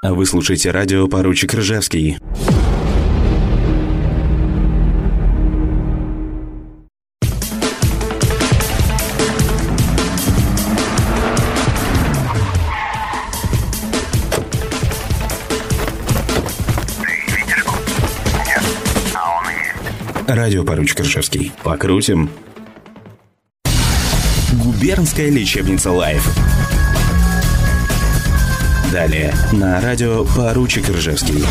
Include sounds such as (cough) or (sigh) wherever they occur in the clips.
А вы слушаете радио «Поручик Ржевский». Радио «Поручик Ржевский». Покрутим. Губернская лечебница «Live». Далее на радио «Поручик Ржевский».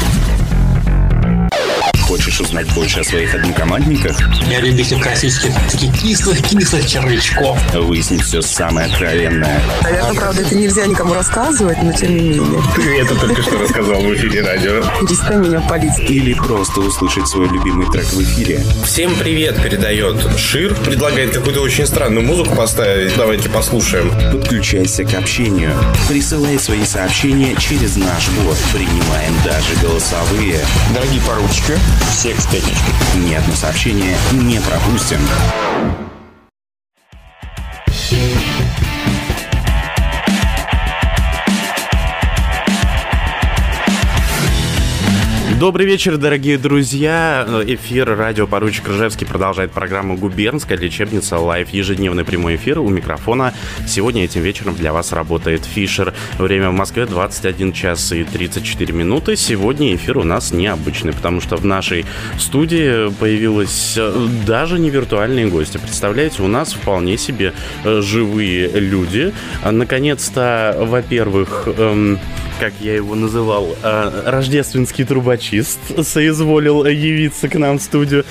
Хочешь узнать больше о своих однокомандниках? Я любитель классических таких кислых-кислых червячков. Выяснить все самое откровенное. Наверное, правда, это нельзя никому рассказывать, но тем не менее. Ты это только что рассказал в эфире радио. Перестань меня палить. Или просто услышать свой любимый трек в эфире. Всем привет передает Шир. Предлагает какую-то очень странную музыку поставить. Давайте послушаем. Подключайся к общению. Присылай свои сообщения через наш бот. Принимаем даже голосовые. Дорогие поручики, всех с пятничкой. Ни одно сообщение не пропустим. Добрый вечер, дорогие друзья. Эфир радио Поручик Ржевский продолжает программу «Губернская лечебница Лайв». Ежедневный прямой эфир у микрофона. Сегодня этим вечером для вас работает Фишер. Время в Москве 21 час и 34 минуты. Сегодня эфир у нас необычный, потому что в нашей студии появилась э, даже не виртуальные гости. Представляете, у нас вполне себе э, живые люди. А, Наконец-то, во-первых, эм, как я его называл, э, рождественский трубочист соизволил явиться к нам в студию.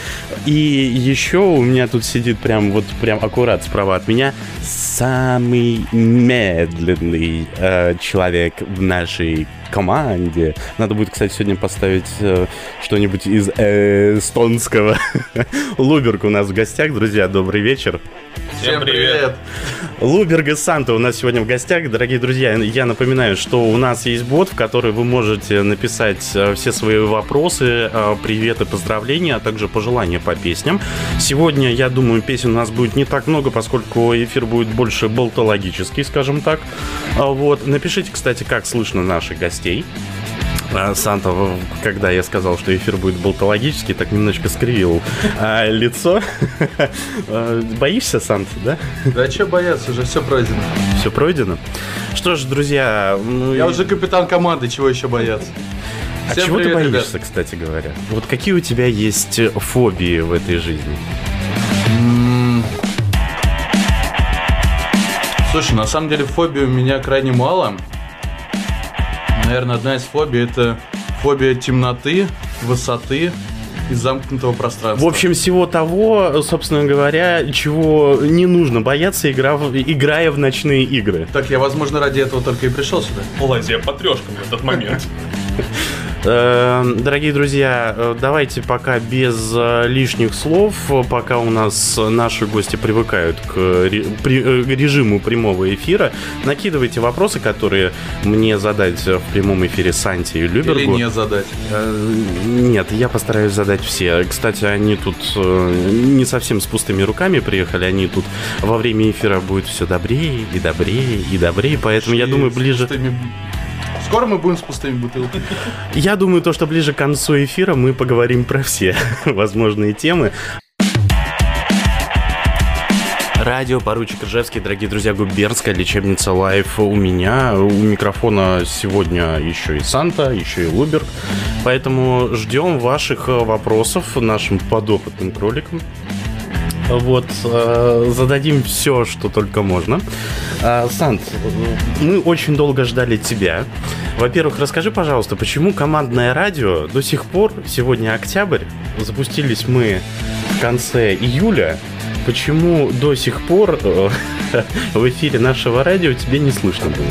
И еще у меня тут сидит прям вот прям аккурат справа от меня самый медленный э, человек в нашей команде. Надо будет, кстати, сегодня поставить э, что-нибудь из э, эстонского. (laughs) Луберг у нас в гостях, друзья, добрый вечер. Всем привет. Луберг и Санта у нас сегодня в гостях. Дорогие друзья, я напоминаю, что у нас есть бот, в который вы можете написать э, все свои вопросы, э, приветы, поздравления, а также пожелания по песням. Сегодня, я думаю, песен у нас будет не так много, поскольку эфир будет больше болтологический, скажем так. А Вот. Напишите, кстати, как слышно наших гостей. А, Санта, когда я сказал, что эфир будет болтологический, так немножечко скривил а, лицо. (laughs) А, Боишься, Санта, да? Да что бояться, уже все пройдено. Все пройдено. Что ж, друзья, ну, Я уже капитан команды, чего еще бояться? а всем чего ты боишься, кстати говоря? Вот какие у тебя есть фобии в этой жизни? Слушай, на самом деле фобий у меня крайне мало. Наверное, одна из фобий это фобия темноты, высоты и замкнутого пространства. В общем, всего того, собственно говоря, чего не нужно бояться, игра играя в ночные игры. Так, я, возможно, ради этого только и пришел сюда. Лазия по трешкам в этот момент. (laughs) Э, Дорогие друзья, э, давайте пока без э, лишних слов, пока у нас наши гости привыкают к э, к режиму прямого эфира, накидывайте вопросы, которые мне задать в прямом эфире Санти и Любергу. Или не задать. Нет, я постараюсь задать все. Кстати, они тут не совсем с пустыми руками приехали, они тут во время эфира будет все добрее и добрее и добрее, поэтому я думаю ближе... пустыми- Скоро мы будем с пустыми бутылками. Я думаю, то, что ближе к концу эфира мы поговорим про все (laughs) возможные темы. Радио Поручик Ржевский, дорогие друзья, губернская лечебница Live у меня. У микрофона сегодня еще и Санта, еще и Луберг. Поэтому ждем ваших э, вопросов нашим подопытным кроликам. Вот, э, зададим все, что только можно. А, Сант, э, мы очень долго ждали тебя. Во-первых, расскажи, пожалуйста, почему командное радио до сих пор, сегодня октябрь, запустились мы в конце июля, почему до сих пор э, (laughs) в эфире нашего радио тебе не слышно было?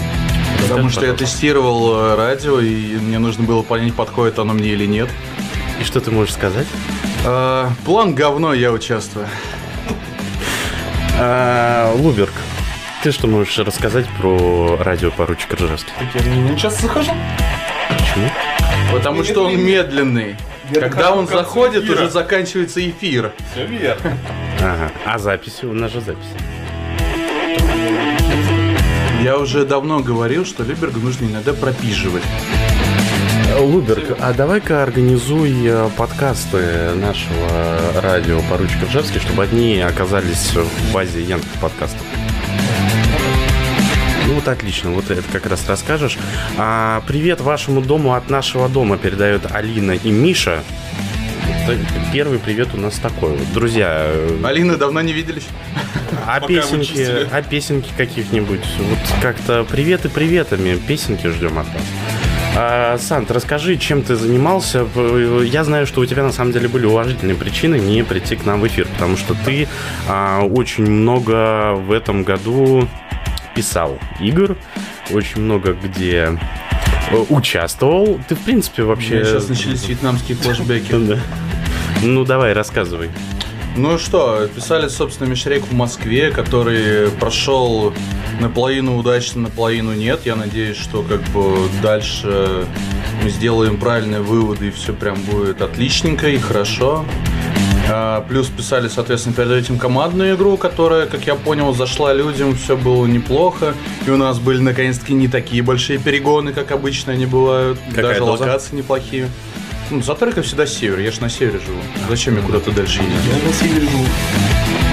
Потому что я тестировал э, радио, и мне нужно было понять, подходит оно мне или нет. И что ты можешь сказать? Э, План говно, я участвую. А, Луберг, ты что можешь рассказать про радио поручик Ржевский? Так я не часто захожу. Почему? Потому что он медленный. Я Когда он заходит, эфира. уже заканчивается эфир. Все верно. Ага. А записи? У нас же записи. Я уже давно говорил, что Любергу нужно иногда пропиживать. Луберг, а давай-ка организуй э, подкасты нашего радио «Поручик Ржевский», чтобы они оказались в базе Яндекс подкастов. Ну вот отлично, вот это как раз расскажешь. А, привет вашему дому от нашего дома передают Алина и Миша. Первый привет у нас такой вот. Друзья, э, Алина, давно не виделись? а песенки, а песенки каких-нибудь. Вот как-то приветы приветами, песенки ждем от вас. А, Сант, расскажи, чем ты занимался. В- Я знаю, что у тебя на самом деле были уважительные причины не прийти к нам в эфир, потому что ты а, очень много в этом году писал игр, очень много где э, участвовал. Ты, в принципе, вообще... Сейчас начались вьетнамские флешбеки. (laughs) Ну, давай, рассказывай. Ну что, писали, собственно, Мишрек в Москве, который прошел наполовину удачно, наполовину нет. Я надеюсь, что как бы дальше мы сделаем правильные выводы и все прям будет отличненько и хорошо. А, Плюс писали, соответственно, перед этим командную игру, которая, как я понял, зашла людям, все было неплохо. И у нас были, наконец-таки, не такие большие перегоны, как обычно они бывают. Какая Даже доза? локации неплохие. Ну, Заторка всегда север, я же на севере живу. Зачем мне куда-то дальше ездить? Я на севере живу.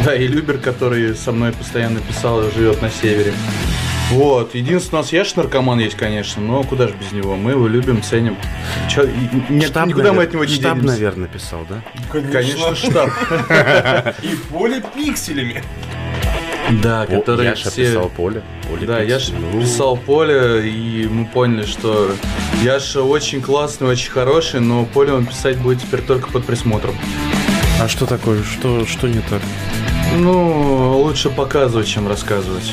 (laughs) Да, и Любер, который со мной постоянно писал, живет на севере. Вот, единственное, у нас Яш наркоман есть, конечно, но куда же без него? Мы его любим, ценим. Чё, нет, Штаб, никуда мы навер- от него не Штаб, денемся. наверное, писал, да? Конечно, (laughs) штаб. И поле пикселями. Да, О, который Яша все... писал поле. поле Да, пиксель. Яша Ну, писал поле, и мы поняли, что Яша очень классный, очень хороший, но поле он писать будет теперь только под присмотром. А что такое? Что, что не так? Ну, лучше показывать, чем рассказывать.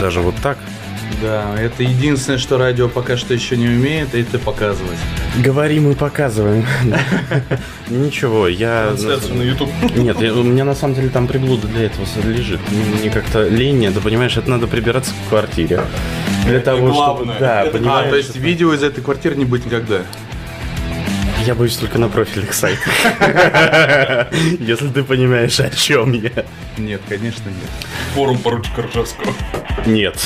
Даже вот так? Да, это единственное, что радио пока что еще не умеет, это показывать. Говорим и показываем. (laughs) Ничего, я... Трансляцию на YouTube. (laughs) Нет, у меня на самом деле там приблуда для этого лежит. Мне как-то лень, ты понимаешь, это надо прибираться в квартире. Для того, чтобы... Да, Это- А, понимаешь? то есть видео из этой квартиры не будет никогда. Я боюсь только на профильных сайтах. (laughs) Если ты понимаешь, о чем я. Нет, конечно нет. Форум поручика Ржевского. Нет.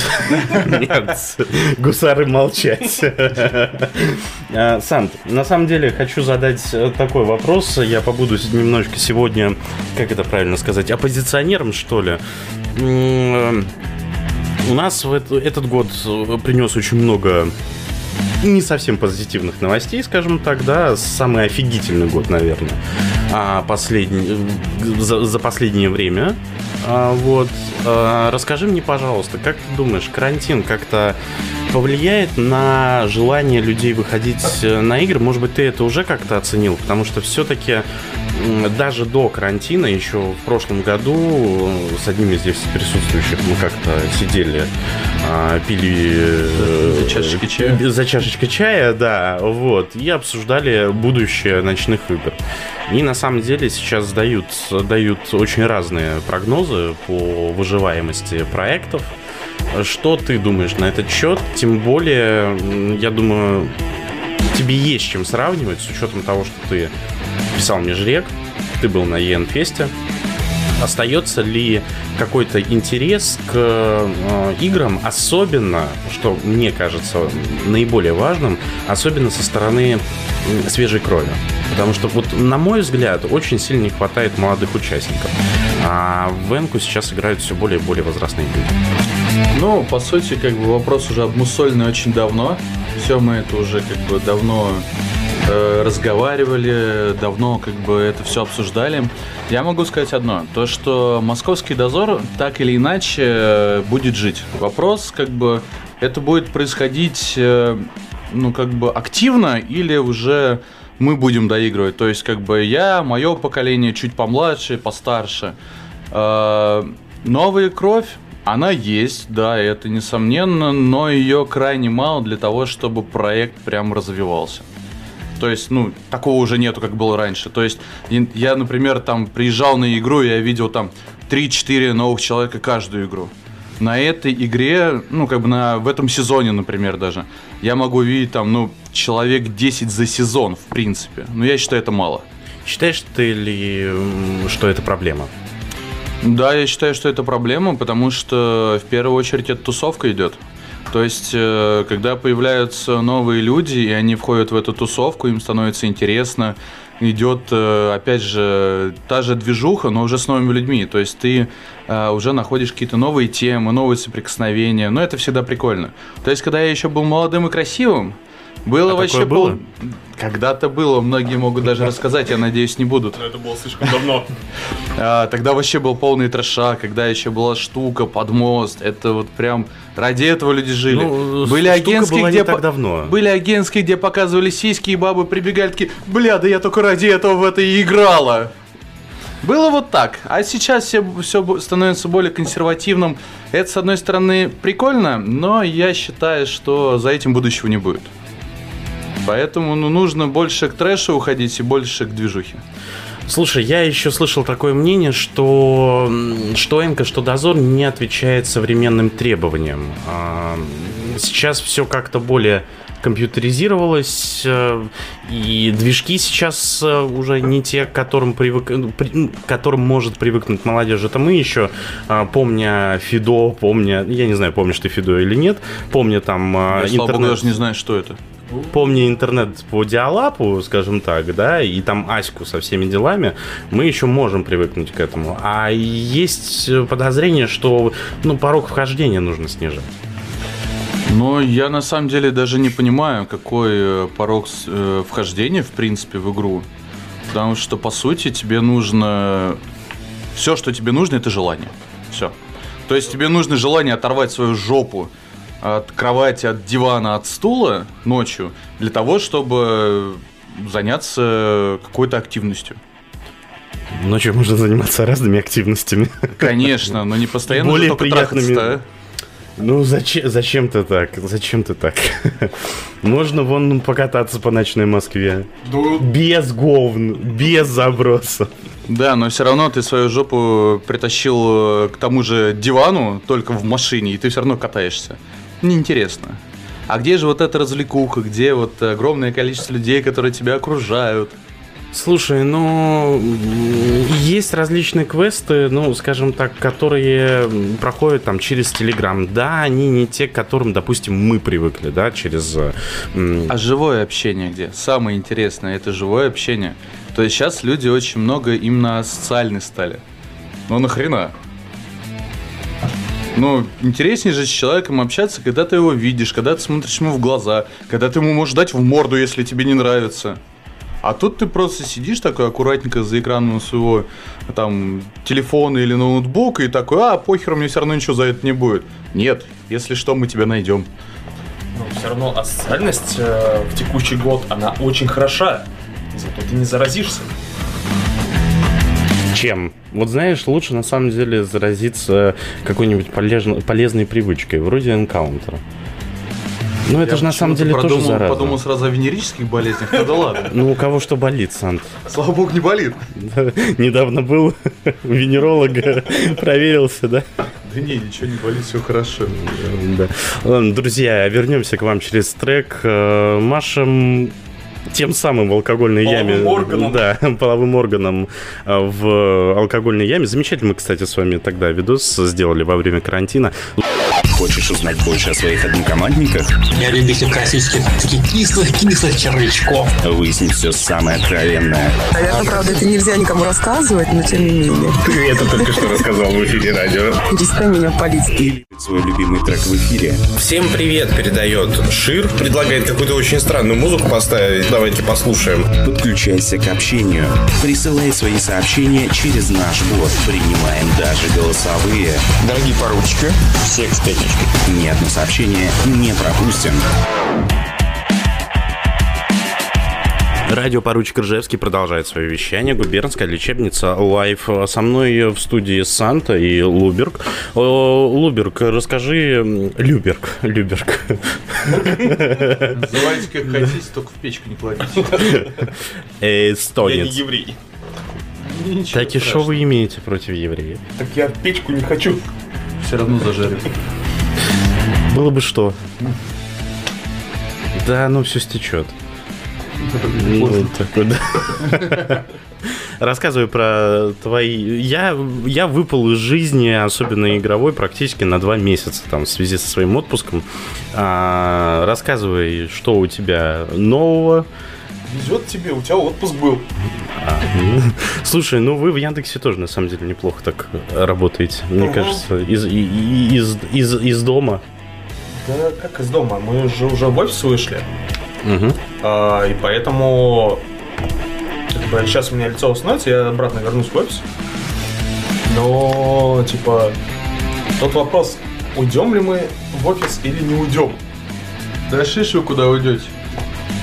Нет. Гусары молчать. А, Сант, на самом деле хочу задать э, такой вопрос. Я побуду немножечко сегодня, как это правильно сказать, оппозиционером, что ли. М, У нас этот год э, принес очень много не совсем позитивных новостей, скажем так, да, самый офигительный год, наверное, а, последний, э, за, за последнее время. А, вот, А, расскажи мне, пожалуйста, как ты думаешь, карантин как-то повлияет на желание людей выходить э, на игры? Может быть, ты это уже как-то оценил, потому что все-таки даже до карантина, еще в прошлом году, э, с одним из здесь присутствующих мы как-то сидели, а, пили... э, За чашечкой чая? за чашечкой чая, да, вот, и обсуждали будущее ночных игр. И на самом деле сейчас дают, дают очень разные прогнозы по выживаемости проектов. Что ты думаешь на этот счет? Тем более, я думаю, тебе есть чем сравнивать, с учетом того, что ты писал Межрек, ты был на ЕН-фесте. Остается ли какой-то интерес к э, играм, особенно, что мне кажется наиболее важным, особенно со стороны свежей крови? Потому что, вот, на мой взгляд, очень сильно не хватает молодых участников. А в Энку сейчас играют все более и более возрастные люди. Ну, по сути, как бы вопрос уже обмусоленный очень давно. Все мы это уже как бы давно э, разговаривали, давно как бы это все обсуждали. Я могу сказать одно, то что московский дозор так или иначе э, будет жить. Вопрос как бы это будет происходить э, ну как бы активно или уже мы будем доигрывать. То есть как бы я, мое поколение чуть помладше, постарше. Новая кровь, она есть, да, это несомненно, но ее крайне мало для того, чтобы проект прям развивался. То есть, ну, такого уже нету, как было раньше. То есть, я, например, там приезжал на игру, и я видел там 3-4 новых человека каждую игру. На этой игре, ну, как бы на, в этом сезоне, например, даже, я могу видеть там, ну, человек 10 за сезон, в принципе. Но я считаю, это мало. Считаешь ты ли, что это проблема? Да, я считаю, что это проблема, потому что в первую очередь это тусовка идет. То есть, э, когда появляются новые люди, и они входят в эту тусовку, им становится интересно, идет, э, опять же, та же движуха, но уже с новыми людьми. То есть ты э, уже находишь какие-то новые темы, новые соприкосновения. Но это всегда прикольно. То есть, когда я еще был молодым и красивым, было А вообще было? пол- Когда-то было, многие могут даже рассказать, я надеюсь, не будут. Но это было слишком давно. (laughs) А, тогда вообще был полный трэша, когда еще была штука под мост. Это вот прям ради этого люди жили. Ну, были агентские, где по- давно. Были агентские, где показывали сиськи, и бабы прибегали такие, бля, да я только ради этого в это и играла. Было вот так. А сейчас все, все становится более консервативным. Это, с одной стороны, прикольно, но я считаю, что за этим будущего не будет. Поэтому ну, нужно больше к трэшу уходить и больше к движухе. Слушай, я еще слышал такое мнение, что что МК, что Дозор не отвечает современным требованиям. А, Сейчас все как-то более компьютеризировалось, э, и движки сейчас э, уже не те, к которым, привык... ну, к которым может привыкнуть молодежь. Это мы еще, а, помня Фидо, помня, я не знаю, помнишь ты Фидо или нет, помня там а, Я, слава богу, интернет даже не знаю, что это. Помни интернет по диалапу, скажем так, да, и там Аську со всеми делами, мы еще можем привыкнуть к этому. А есть подозрение, что ну, порог вхождения нужно снижать. Но я на самом деле даже не понимаю, какой э, порог э, вхождения, в принципе, в игру. Потому что, по сути, тебе нужно... Все, что тебе нужно, это желание. Все. То есть тебе нужно желание оторвать свою жопу от кровати, от дивана, от стула ночью для того, чтобы заняться какой-то активностью. Ночью можно заниматься разными активностями. Конечно, но не постоянно Более только приятными. трахаться, а? Ну, зачем, зачем ты так? Зачем ты так? (laughs) Можно вон покататься по ночной Москве. Без говн, без забросов. Да, но все равно ты свою жопу притащил э, к тому же дивану только в машине, и ты все равно катаешься. Неинтересно. А где же вот эта развлекуха, где вот огромное количество людей, которые тебя окружают? Слушай, ну есть различные квесты, ну, скажем так, которые проходят там через Телеграм. Да, они не те, к которым, допустим, мы привыкли, да, через. э, А живое общение где? Самое интересное это живое общение. То есть сейчас люди очень много именно социальны стали. Ну нахрена? Ну, интереснее же с человеком общаться, когда ты его видишь, когда ты смотришь ему в глаза, когда ты ему можешь дать в морду, если тебе не нравится. А тут ты просто сидишь такой аккуратненько за экраном своего там телефона или ноутбука и такой, а, похер, мне все равно ничего за это не будет. Нет, если что, мы тебя найдем. Но все равно асоциальность э, в текущий год, она очень хороша. Зато ты не заразишься. Чем? Вот знаешь, лучше на самом деле заразиться какой-нибудь полезно- полезной привычкой, вроде энкаунтера. Ну, это Я же на самом деле почему-то тоже подумал, заразно. подумал сразу о венерических болезнях, ну да ладно. Ну, у кого что болит, Сант? Слава богу, не болит. Да, Недавно был у венеролога, проверился, да? Да не, ничего не болит, все хорошо. Да. Ладно, друзья, вернемся к вам через трек. Э, Машем тем самым в алкогольной Половым яме. органом. Да, (laughs) половым органом э, в алкогольной яме. Замечательно мы, кстати, с вами тогда видос сделали во время карантина. Хочешь узнать больше о своих однокомандниках? Я любитель классических таких кислых-кислых червячков. Выяснить все самое откровенное. Наверное, правда, это нельзя никому рассказывать, но тем не менее. Ты это только что рассказал в эфире радио. Перестань меня палить. Или свой любимый трек в эфире. Всем привет передает Шир. Предлагает какую-то очень странную музыку поставить. Давайте послушаем. Подключайся к общению. Присылай свои сообщения через наш бот. Принимаем даже голосовые. Дорогие поручики, всех с пятничкой. Ни одно сообщение не пропустим. Радио поручик Ржевский продолжает свое вещание. Губернская лечебница Live. Со мной в студии Санта и Луберг. Луберг, расскажи... Люберг. Люберг. Называйте как хотите, только в печку не кладите. Э, Я не Эстонец. еврей. Ничего Так и что вы имеете против евреев? Так я в печку не хочу. Все равно зажарю. Было бы что. Да, ну все стечет. Вот (laughs) такой, да. Рассказывай про твои... Я, я выпал из жизни, особенно игровой, практически на два месяца там, в связи со своим отпуском. А, рассказывай, что у тебя нового. Везет тебе, у тебя отпуск был. А, ну, слушай, ну вы в Яндексе тоже на самом деле неплохо так работаете. Мне Ага. кажется, из, из, из, из дома. Да как из дома, мы же уже в офис вышли. Мгм. А, и поэтому как бы, сейчас у меня лицо установится, я обратно вернусь в офис. Но, типа, тот вопрос, уйдем ли мы в офис или не уйдем. Да шиш вы куда уйдете?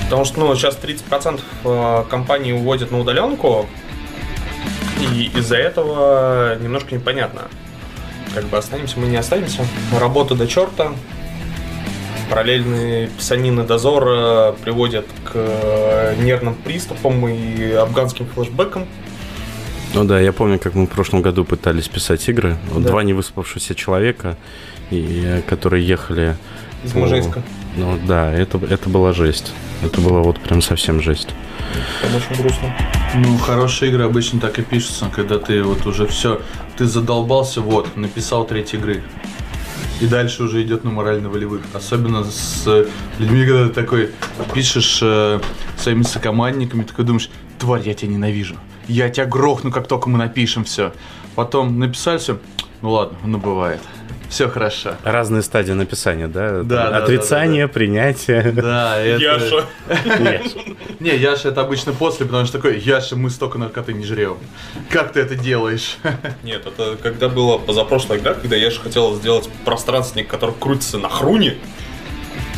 Потому что, ну, сейчас 30% э, компаний уводят на удаленку, и из-за этого немножко непонятно. Как бы останемся мы, не останемся. Работа до черта. Параллельные писанины дозора приводят к э, нервным приступам и афганским флешбекам. Ну да, я помню, как мы в прошлом году пытались писать игры. Вот Да. Два невыспавшихся человека, и, э, которые ехали... Из по-. Ну да, это, это была жесть. Это была вот прям совсем жесть. Там очень грустно. Ну, хорошие игры обычно так и пишутся, когда ты вот уже все, ты задолбался, вот, написал треть игры. И дальше уже идет на морально-волевых. Особенно с людьми, когда ты такой пишешь э, своими сокомандниками, такой думаешь, тварь, я тебя ненавижу. Я тебя грохну, как только мы напишем все. Потом написали все, ну ладно, ну бывает. Все хорошо. Разные стадии написания, да? Да, да, Отрицание, да, принятие. Да, это... Яша. Не, Яша это обычно после, потому что такой, Яша, мы столько наркоты не жрем. Как ты это делаешь? Нет, это когда было позапрошлая игра, когда я же хотел сделать пространственник, который крутится на хруне.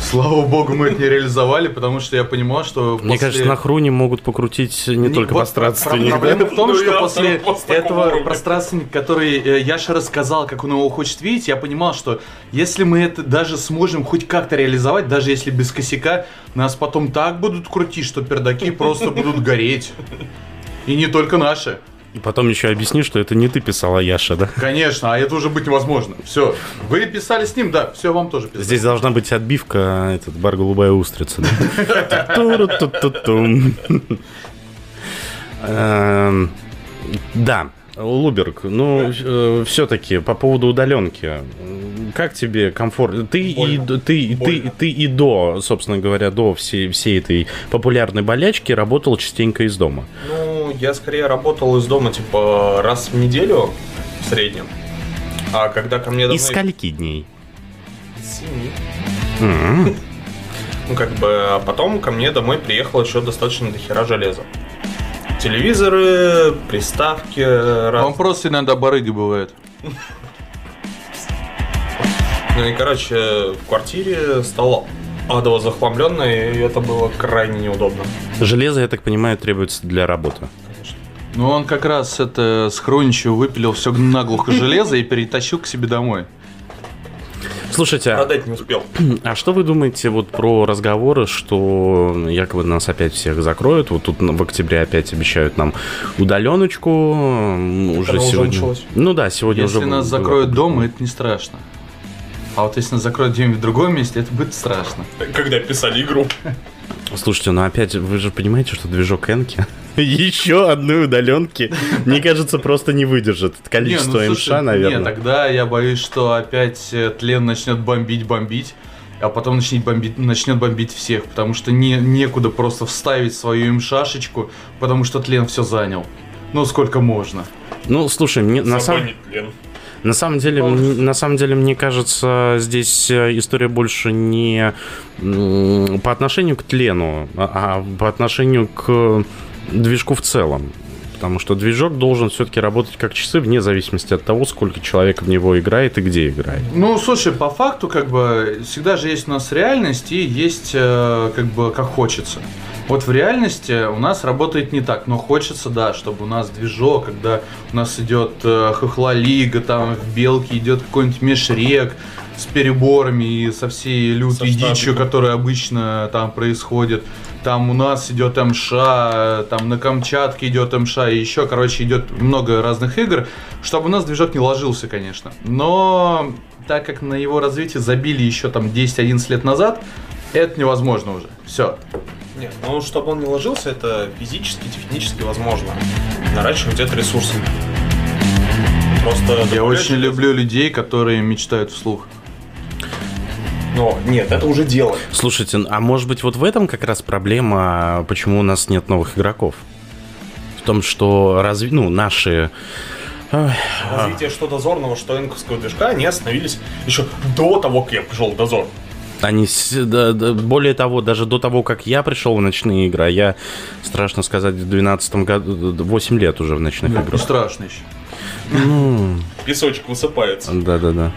Слава богу, мы это не реализовали, потому что я понимал, что Мне после- кажется, на хруне могут покрутить не, только вот пространственник. про- Проблема в том, Ну, что после этого уровня. пространственника, который э, Яша рассказал, как он его хочет видеть, я понимал, что если мы это даже сможем хоть как-то реализовать, даже если без косяка, нас потом так будут крутить, что пердаки просто будут гореть. И не только наши. И потом еще объясни, что это не ты писала Яша, да? Конечно, а это уже быть невозможно. Все. Вы писали с ним, да, все вам тоже писали. Здесь должна быть отбивка, этот бар голубая устрица. да? Эм, Луберг, ну, все-таки по поводу удаленки. Как тебе комфорт? Ты и, Больно. ты, ты, ты и до, собственно говоря, до всей, всей этой популярной болячки работал частенько из дома. Ну, я скорее работал из дома, типа, раз в неделю в среднем. А когда ко мне домой... Из скольки дней? Семи. М. Ну, как бы, а потом ко мне домой приехало еще достаточно дохера железа. Телевизоры, приставки, раз... Он просто иногда барыга бывает. Ну и, короче, в квартире стало адово захламленно, и это было крайне неудобно. Железо, я так понимаю, требуется для работы. Ну, он как раз это с Хроничева выпилил все наглухо железо и перетащил к себе домой. Слушайте, а- Продать не успел. (clears throat) А что вы думаете вот про разговоры, что якобы нас опять всех закроют? Вот тут в октябре опять обещают нам удаленочку. Уже Она уже сегодня. началась. ну да, сегодня Если уже. нас было. закроют дома, это не страшно. А вот если нас закроют где-нибудь в другом месте, это будет страшно. Когда писали игру. Слушайте, ну опять вы же понимаете, что движок Энки (laughs) еще одной удаленки, мне кажется, просто не выдержит. Количество Не, ну, МШ, слушай, наверное. Не, тогда я боюсь, что опять э, тлен начнет бомбить, бомбить, а потом начнет бомбить, начнет бомбить всех, потому что не, некуда просто вставить свою МШашечку, потому что тлен все занял. Ну, сколько можно. Ну, слушай, мне на самом тлен. На самом деле, на самом деле, мне кажется, здесь э, история больше не по отношению к тлену, а а по отношению к движку в целом. Потому что движок должен все-таки работать как часы, вне зависимости от того, сколько человек в него играет и где играет. Ну, слушай, по факту, как бы, всегда же есть у нас реальность и есть, э, как бы, как хочется. Вот в реальности у нас работает не так, но хочется, да, чтобы у нас движок, когда у нас идет э, хохла лига, там в белке идет какой-нибудь межрек с переборами и со всей лютой Со дичью, которая обычно там происходит. Там у нас идет МШ, э, там на Камчатке идет МШ, и еще, короче, идет много разных игр, чтобы у нас движок не ложился, конечно. Но так как на его развитие забили еще там 10-11 лет назад, это невозможно уже. Все. Нет, ну, чтобы он не ложился, это физически, технически возможно. Наращивать это ресурсы. Просто Я очень люблю людей, которые мечтают вслух. Но нет, это уже дело. Слушайте, а может быть вот в этом как раз проблема, почему у нас нет новых игроков? В том, что разви... ну, наши... Ой, Развитие что дозорного, что энковского движка, они остановились еще до того, как я пришел в дозор. Они, да- да, более того, даже до того, как я пришел в ночные игры, а я, страшно сказать, в 2012 году, 8 лет уже в ночных Не играх. страшно еще. Песочек высыпается. Да-да-да.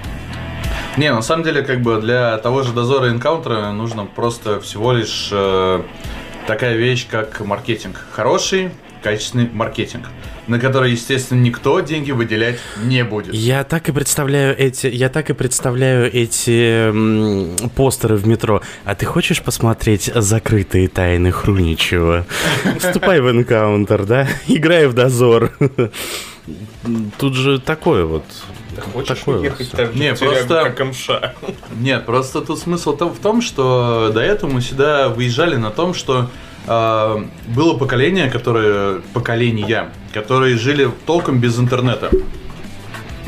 Не, на самом деле, как бы для того же дозора энкаунтера нужно просто всего лишь э, такая вещь, как маркетинг. Хороший, качественный маркетинг, на который, естественно, никто деньги выделять не будет. Я так и представляю эти, я так и представляю эти м, постеры в метро. А ты хочешь посмотреть закрытые тайны Хруничева? Вступай в энкаунтер, да? Играй в дозор. Тут же такое вот. Хочешь Такое уехать же Не, просто- как МШ? Нет, просто тут смысл в том, что до этого мы сюда выезжали на том, что э, было поколение, которое поколения, которые жили толком без интернета.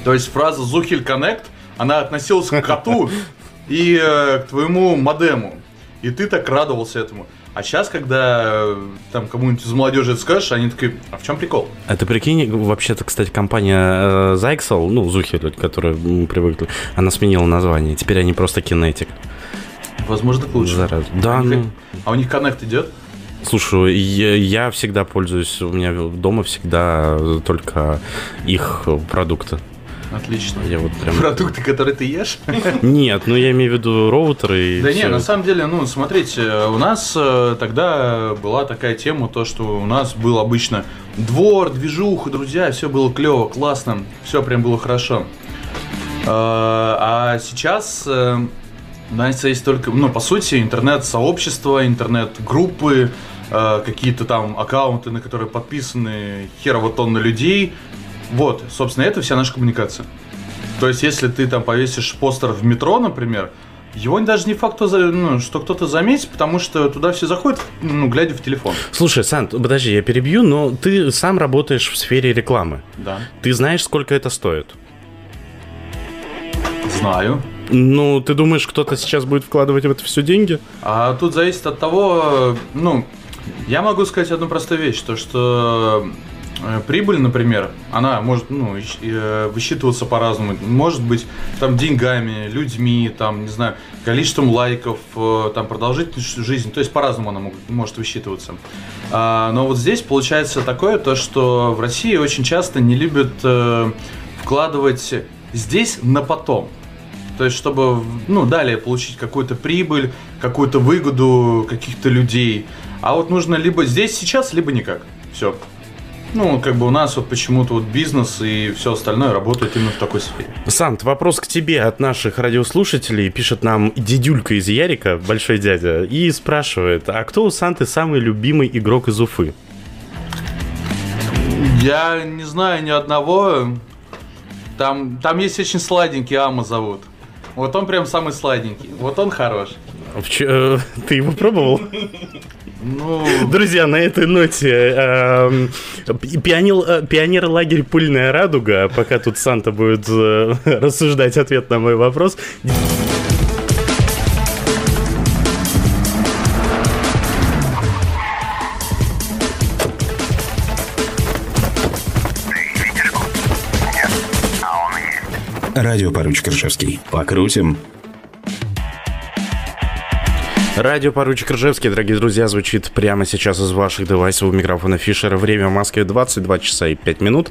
То есть фраза «Зухель Коннект», она относилась к коту (laughs) и э, к твоему модему. И ты так радовался этому. А сейчас, когда э, там кому-нибудь из молодежи это скажешь, они такие, а в чем прикол? А ты прикинь, вообще-то, кстати, компания э, Zyxel, ну, Зухель, к которой мы привыкли, она сменила название. Теперь они просто Kinetic. Возможно, к лучшему. Зараза. Да, А у них- ну. А у них коннект идет? Слушай, я, я всегда пользуюсь, у меня дома всегда только их продукты. Отлично. Я вот прям... Продукты, которые ты ешь? Нет, ну я имею в виду роутеры и Да всё не, на самом деле, ну, смотрите, у нас э, тогда была такая тема, то, что у нас был обычно двор, движуха, друзья, все было клево, классно, все прям было хорошо. Э, А сейчас э, у нас есть только, ну, по сути, интернет-сообщество, интернет-группы, э, какие-то там аккаунты, на которые подписаны херово тонна людей. Вот, собственно, это вся наша коммуникация. То есть, если ты там повесишь постер в метро, например, его даже не факт, ну, что кто-то заметит, потому что туда все заходят, ну, глядя в телефон. Слушай, Сан, подожди, я перебью, но ты сам работаешь в сфере рекламы. Да. Ты знаешь, сколько это стоит? Знаю. Ну, ты думаешь, кто-то сейчас будет вкладывать в это все деньги? А тут зависит от того, ну, я могу сказать одну простую вещь, то что прибыль, например, она может, ну, э, высчитываться по-разному. Может быть, там, деньгами, людьми, там, не знаю, количеством лайков, э, там, продолжительностью жизни, то есть по-разному она может высчитываться. А, но вот здесь получается такое, то, что в России очень часто не любят э, вкладывать здесь на потом. То есть, чтобы, ну, далее получить какую-то прибыль, какую-то выгоду каких-то людей. А вот нужно либо здесь, сейчас, либо никак. Все. Ну, как бы у нас вот почему-то вот бизнес и все остальное работает именно в такой сфере. Сант, вопрос к тебе от наших радиослушателей. Пишет нам дедюлька из Ярика, большой дядя, и спрашивает, а кто у Санты самый любимый игрок из Уфы? Я не знаю ни одного. Там, там есть очень сладенький, Ама зовут. Вот он прям самый сладенький. Вот он хорош. Э, Ты его пробовал? Ну, Друзья, на этой ноте эм, пи- пионер, э, пионер-лагерь «Пыльная радуга», пока тут Санта будет э, (laughs) рассуждать ответ на мой вопрос. Радио поручик Ржевский. Покрутим. Радио «Поручик Ржевский», дорогие друзья, звучит прямо сейчас из ваших девайсов у микрофона Фишера. Время в Москве 22 часа и 5 минут.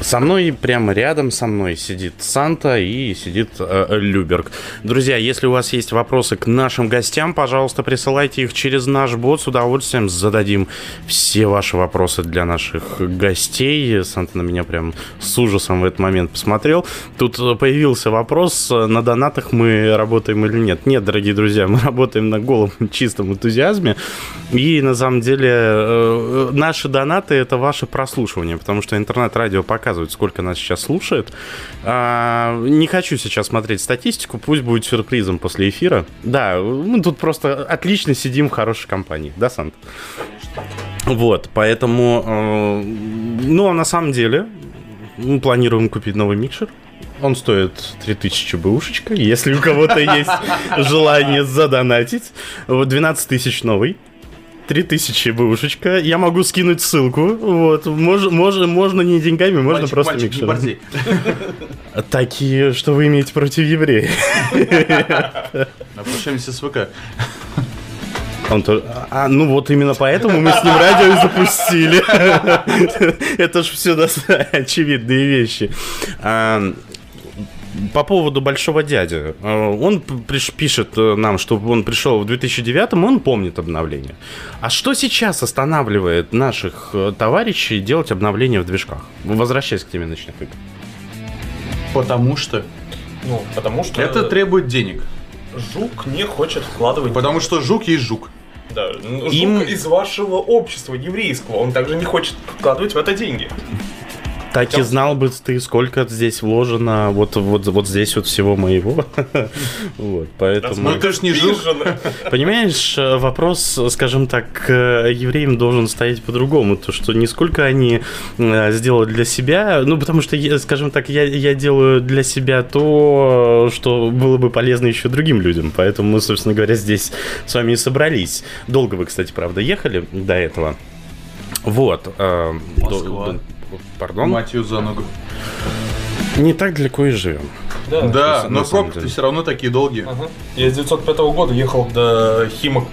Со мной, прямо рядом со мной сидит Санта и сидит э, Люберг. Друзья, если у вас есть вопросы к нашим гостям, пожалуйста, присылайте их через наш бот. С удовольствием зададим все ваши вопросы для наших гостей. Санта на меня прям с ужасом в этот момент посмотрел. Тут э, появился вопрос, э, на донатах мы работаем или нет. Нет, дорогие друзья, мы работаем на голом (laughs) чистом энтузиазме. И на самом деле э, наши донаты это ваше прослушивание, потому что интернет-радио показывает, сколько нас сейчас слушает. А, не хочу сейчас смотреть статистику, пусть будет сюрпризом после эфира. Да, мы тут просто отлично сидим в хорошей компании, да, Сант? Вот, поэтому, э, ну, а на самом деле, мы планируем купить новый микшер. Он стоит 3000 бэушечка, если у кого-то есть желание задонатить. Вот 12 тысяч новый. 3000 бэушечка. Я могу скинуть ссылку. Вот. Мож, мож, можно не деньгами, можно Мальчик, просто мальчик, микшером. Такие, что вы имеете против евреев? Обращаемся с ВК. Он тоже- А, ну вот именно поэтому мы с ним радио и запустили. (laughs) Это ж все (laughs) очевидные вещи. По поводу Большого Дяди. А, Он пишет э, нам, что он пришел в 2009 он помнит обновление. А что сейчас останавливает наших э, товарищей делать обновления в движках? Возвращаясь к теме ночных игр. Потому что Ну, потому что это требует денег. жук не хочет вкладывать Потому что жук есть жук. Да, ну, жук Им- из вашего общества еврейского, он также не хочет вкладывать в это деньги. Так и знал бы ты, сколько здесь вложено вот, вот, вот здесь вот всего моего. (laughs) Вот, поэтому... Ну ты ж не. Обиженно. Понимаешь, э, вопрос, скажем так, э, евреям должен стоять по-другому. То, что не сколько они э, сделают для себя, ну, потому что, скажем так, я, я делаю для себя то, что было бы полезно еще другим людям. Поэтому мы, собственно говоря, здесь с вами и собрались. Долго вы, кстати, правда, ехали до этого. Вот. э, Москва. до- до- Пардон? Мать ее за ногу. Не так далеко и живем. Да. Да, но пробки все равно такие долгие. Ага. Я с 905 года ехал до Химок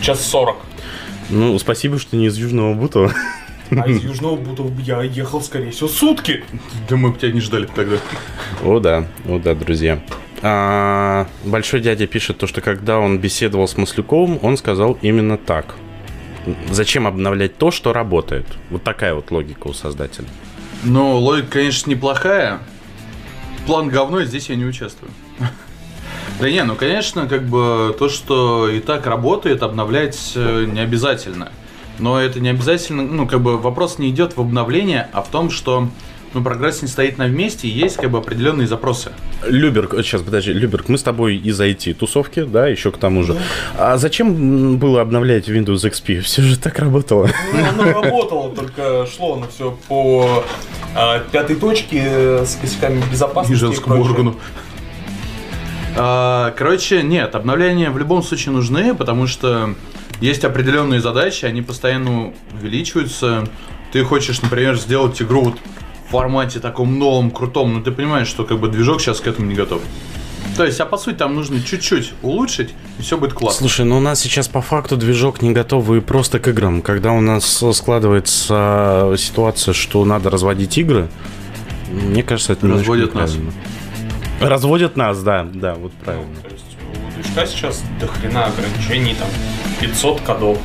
час 40. Ну, спасибо, что не из Южного Бутова. А из Южного Бутова я ехал, скорее всего, сутки. Да мы бы тебя не ждали тогда. О да, о да, друзья. А, Большой дядя пишет то, что когда он беседовал с Маслюковым, он сказал именно так. Зачем обновлять то, что работает? Вот такая вот логика у создателя. Ну, логика, конечно, неплохая. План говно, здесь я не участвую. (laughs) Да не, ну конечно, как бы то, что и так работает, обновлять э, не обязательно. Но это не обязательно, ну как бы вопрос не идет в обновление, а в том, что ну, прогресс не стоит на месте, и есть как бы определенные запросы. Люберг, сейчас, подожди, Люберг, мы с тобой из IT-тусовки, да, еще к тому же. А зачем было обновлять Windows XP? (laughs) Все же так работало. Ну, оно работало, только шло оно все по а, пятой точке э, с косяками безопасности. Прочее. органу. А, Короче, нет, обновления в любом случае нужны, потому что есть определенные задачи, они постоянно увеличиваются. Ты хочешь, например, сделать игру вот формате таком новом, крутом, но ты понимаешь, что как бы движок сейчас к этому не готов. То есть, а по сути там нужно чуть-чуть улучшить, и все будет классно. Слушай, ну у нас сейчас по факту движок не готовый просто к играм. Когда у нас складывается ситуация, что надо разводить игры, мне кажется, это Разводят нас. Разводят нас, да, да, вот правильно. То есть у движка сейчас до хрена ограничений, там 500 кодов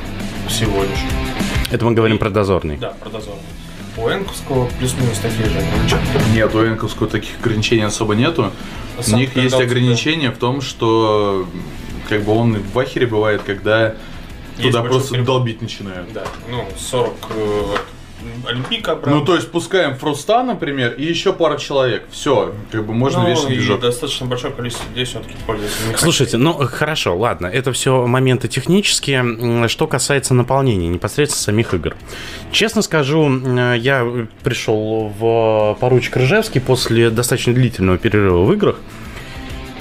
всего лишь. Это мы говорим про дозорный. Да, про дозорный. У Энковского плюс-минус такие же ограничения. Нет, у Энковского таких ограничений особо нету. У Сам них когда есть у тебя ограничение в том, что как бы он в ахере бывает, когда Есть туда просто перебор. долбить начинают. Да, ну 40 э, Олимпийка обратно. Ну, то есть пускаем Фруста, например, и еще пара человек. Все, как бы можно Ну, и движок. достаточно большое количество людей все-таки пользуется. Слушайте, ну хорошо, ладно, это все моменты технические. Что касается наполнения непосредственно самих игр. Честно скажу, я пришел в поручик Ржевский после достаточно длительного перерыва в играх.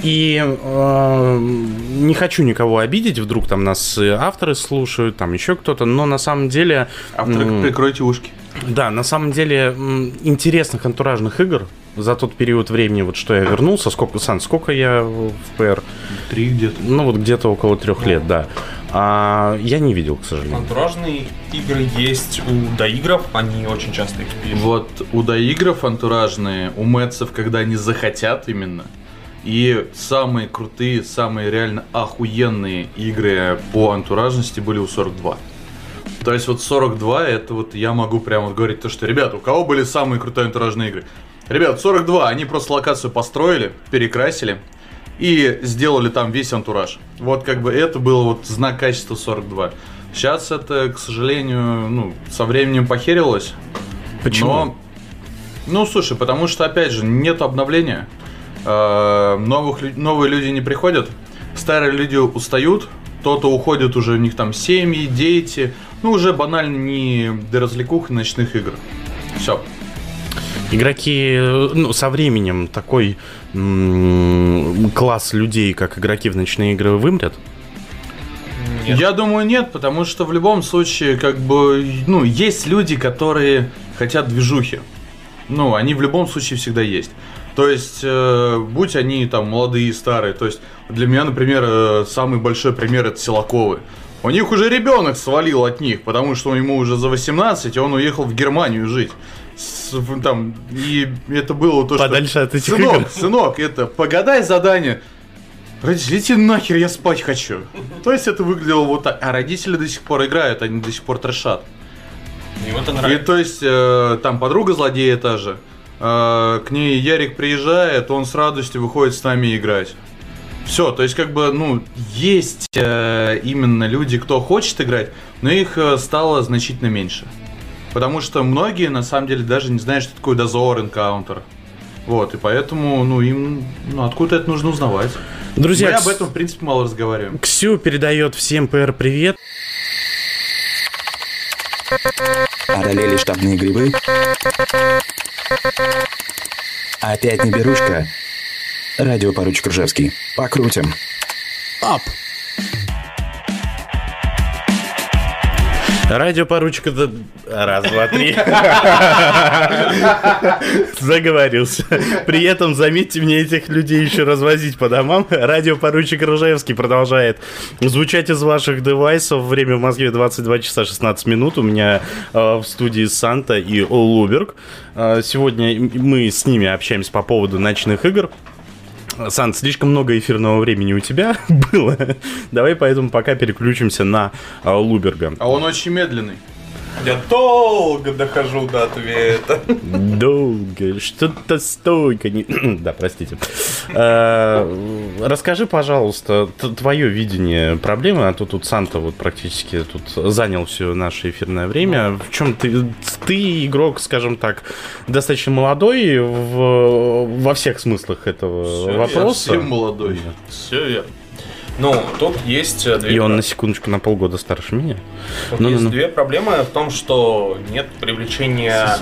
И э, не хочу никого обидеть, вдруг там нас э, авторы слушают, там еще кто-то, но на самом деле... Авторы, прикройте ушки. да, на самом деле интересных антуражных игр за тот период времени, вот что я вернулся, сколько, Сан, сколько я в ПР? Три где-то. Ну, вот где-то около трех лет, да. А, я не видел, к сожалению. Антуражные игры есть у доигров, они очень часто их пишут. Вот у доигров антуражные, у мэтсов, когда они захотят именно. И самые крутые, самые реально охуенные игры по антуражности были у 42. То есть вот 42 это вот я могу прямо вот говорить то, что ребята, у кого были самые крутые антуражные игры? Ребят, 42, они просто локацию построили, перекрасили, и сделали там весь антураж. Вот как бы это был вот знак качества 42. Сейчас это, к сожалению, ну, со временем похерилось. Почему? Но, ну, слушай, потому что, опять же, нет обновления. Э, Новых, новые люди не приходят. Старые люди устают. Кто-то уходит уже, у них там семьи, дети. Ну, уже банально не до развлекух и ночных игр. Все. Игроки, э, ну, со временем такой м, класс людей, как игроки в ночные игры, вымрет? Нет. Я думаю, нет, потому что в любом случае, как бы, ну, есть люди, которые хотят движухи. Ну, они в любом случае всегда есть. То есть, э, будь они там молодые и старые. То есть, для меня, например, э, самый большой пример это Силаковы. У них уже ребенок свалил от них, потому что ему уже за 18, и он уехал в Германию жить. С- там, и это было то, Подальше что... от этих сынок, игр». сынок, это погадай задание. Родители, иди нахер, я спать хочу. То есть это выглядело вот так. А родители до сих пор играют, они до сих пор трешат. Им это И нравится. то есть э, там подруга злодея та же. Э, к ней Ярик приезжает, он с радостью выходит с нами играть. Все, то есть как бы, ну, есть э, именно люди, кто хочет играть, но их э, стало значительно меньше. Потому что многие, на самом деле, даже не знают, что такое дозор, энкаунтер. Вот, и поэтому, ну, им, ну, откуда это нужно узнавать. Друзья, Мы об этом, в принципе, мало разговариваем. Ксю передает всем ПР привет. Параллели штабные грибы. Опять не берушка. Радиопоручик Ржевский. Покрутим. Ап! Радиопоручик это... Раз, два, три. (laughs) Заговорился. При этом, заметьте мне, этих людей еще развозить по домам. Радиопоручик Ржевский продолжает звучать из ваших девайсов. Время в Москве 22 часа 16 минут. У меня э, в студии Санта и Луберг. Э, сегодня мы с ними общаемся по поводу ночных игр. Сан, слишком много эфирного времени у тебя (laughs) было. Давай поэтому пока переключимся на а, Луберга. А он очень медленный. Я долго дохожу до ответа. Долго, что-то стойко. не- (clears throat) Да, простите. Э, Расскажи, пожалуйста, твое видение проблемы, а то тут Санта вот практически тут занял все наше эфирное время. В чем ты, ты игрок, скажем так, достаточно молодой в- во всех смыслах этого вопроса. Совсем молодой. Все верно. Ну, тут есть э, две И он на секундочку на полгода старше меня. Тут Ну-ну-ну. есть две проблемы в том, что нет привлечения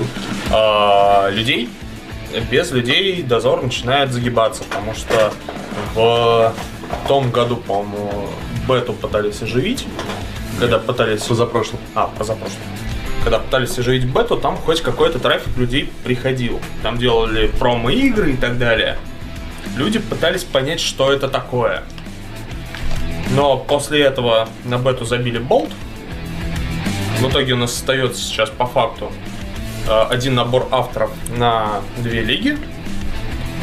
а, людей. Без людей дозор начинает загибаться, потому что в том году, по-моему, бету пытались оживить. Когда пытались... Позапрошлым. А, позапрошлым. Когда пытались оживить бету, там хоть какой-то трафик людей приходил. Там делали промо-игры и так далее. Люди пытались понять, что это такое. Но после этого на бету забили болт. В итоге у нас остается сейчас по факту э, один набор авторов на две лиги.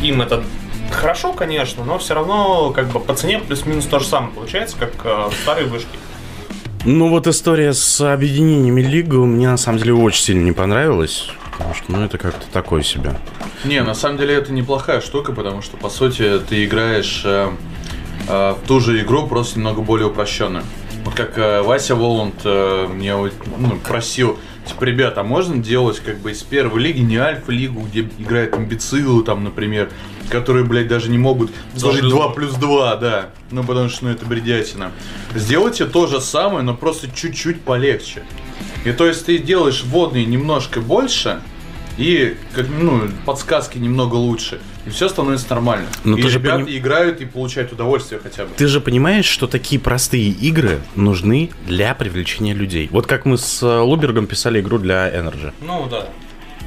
Им это хорошо, конечно, но все равно как бы по цене плюс-минус то же самое получается, как э, в старой вышке. Ну вот история с объединениями лиг мне на самом деле очень сильно не понравилась. Потому что, ну, это как-то такое себе. Не, на самом деле это неплохая штука, потому что по сути ты играешь э, э, в ту же игру, просто немного более упрощенную. Вот как э, Вася Воланд э, мне ну, просил, типа, ребята, а можно делать как бы из первой лиги не альфа-лигу, где играют имбецилы, там, например, которые, блядь, даже не могут сложить плюс 2 два. плюс 2, да. Ну, потому что, ну, это бредятина. Сделайте то же самое, но просто чуть-чуть полегче. И то есть ты делаешь водные немножко больше, и как, ну, подсказки немного лучше. И все становится нормально. Но и ты же ребята поним- играют и получают удовольствие хотя бы. Ты же понимаешь, что такие простые игры нужны для привлечения людей. Вот как мы с э, Лубергом писали игру для Energy. Ну да.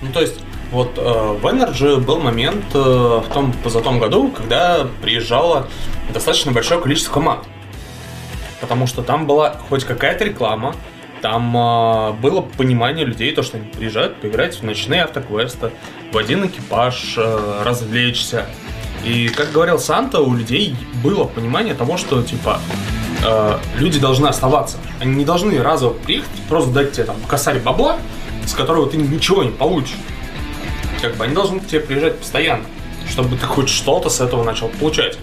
Ну то есть, вот э, в Energy был момент э, в том позатом году, когда приезжало достаточно большое количество команд. Потому что там была хоть какая-то реклама, там э, было понимание людей, то, что они приезжают поиграть в ночные автоквесты, в один экипаж, э, развлечься. И, как говорил Санта, у людей было понимание того, что, типа, э, люди должны оставаться. Они не должны разово приехать, просто дать тебе там косарь бабла, с которого ты ничего не получишь. Как бы они должны к тебе приезжать постоянно, чтобы ты хоть что-то с этого начал получать.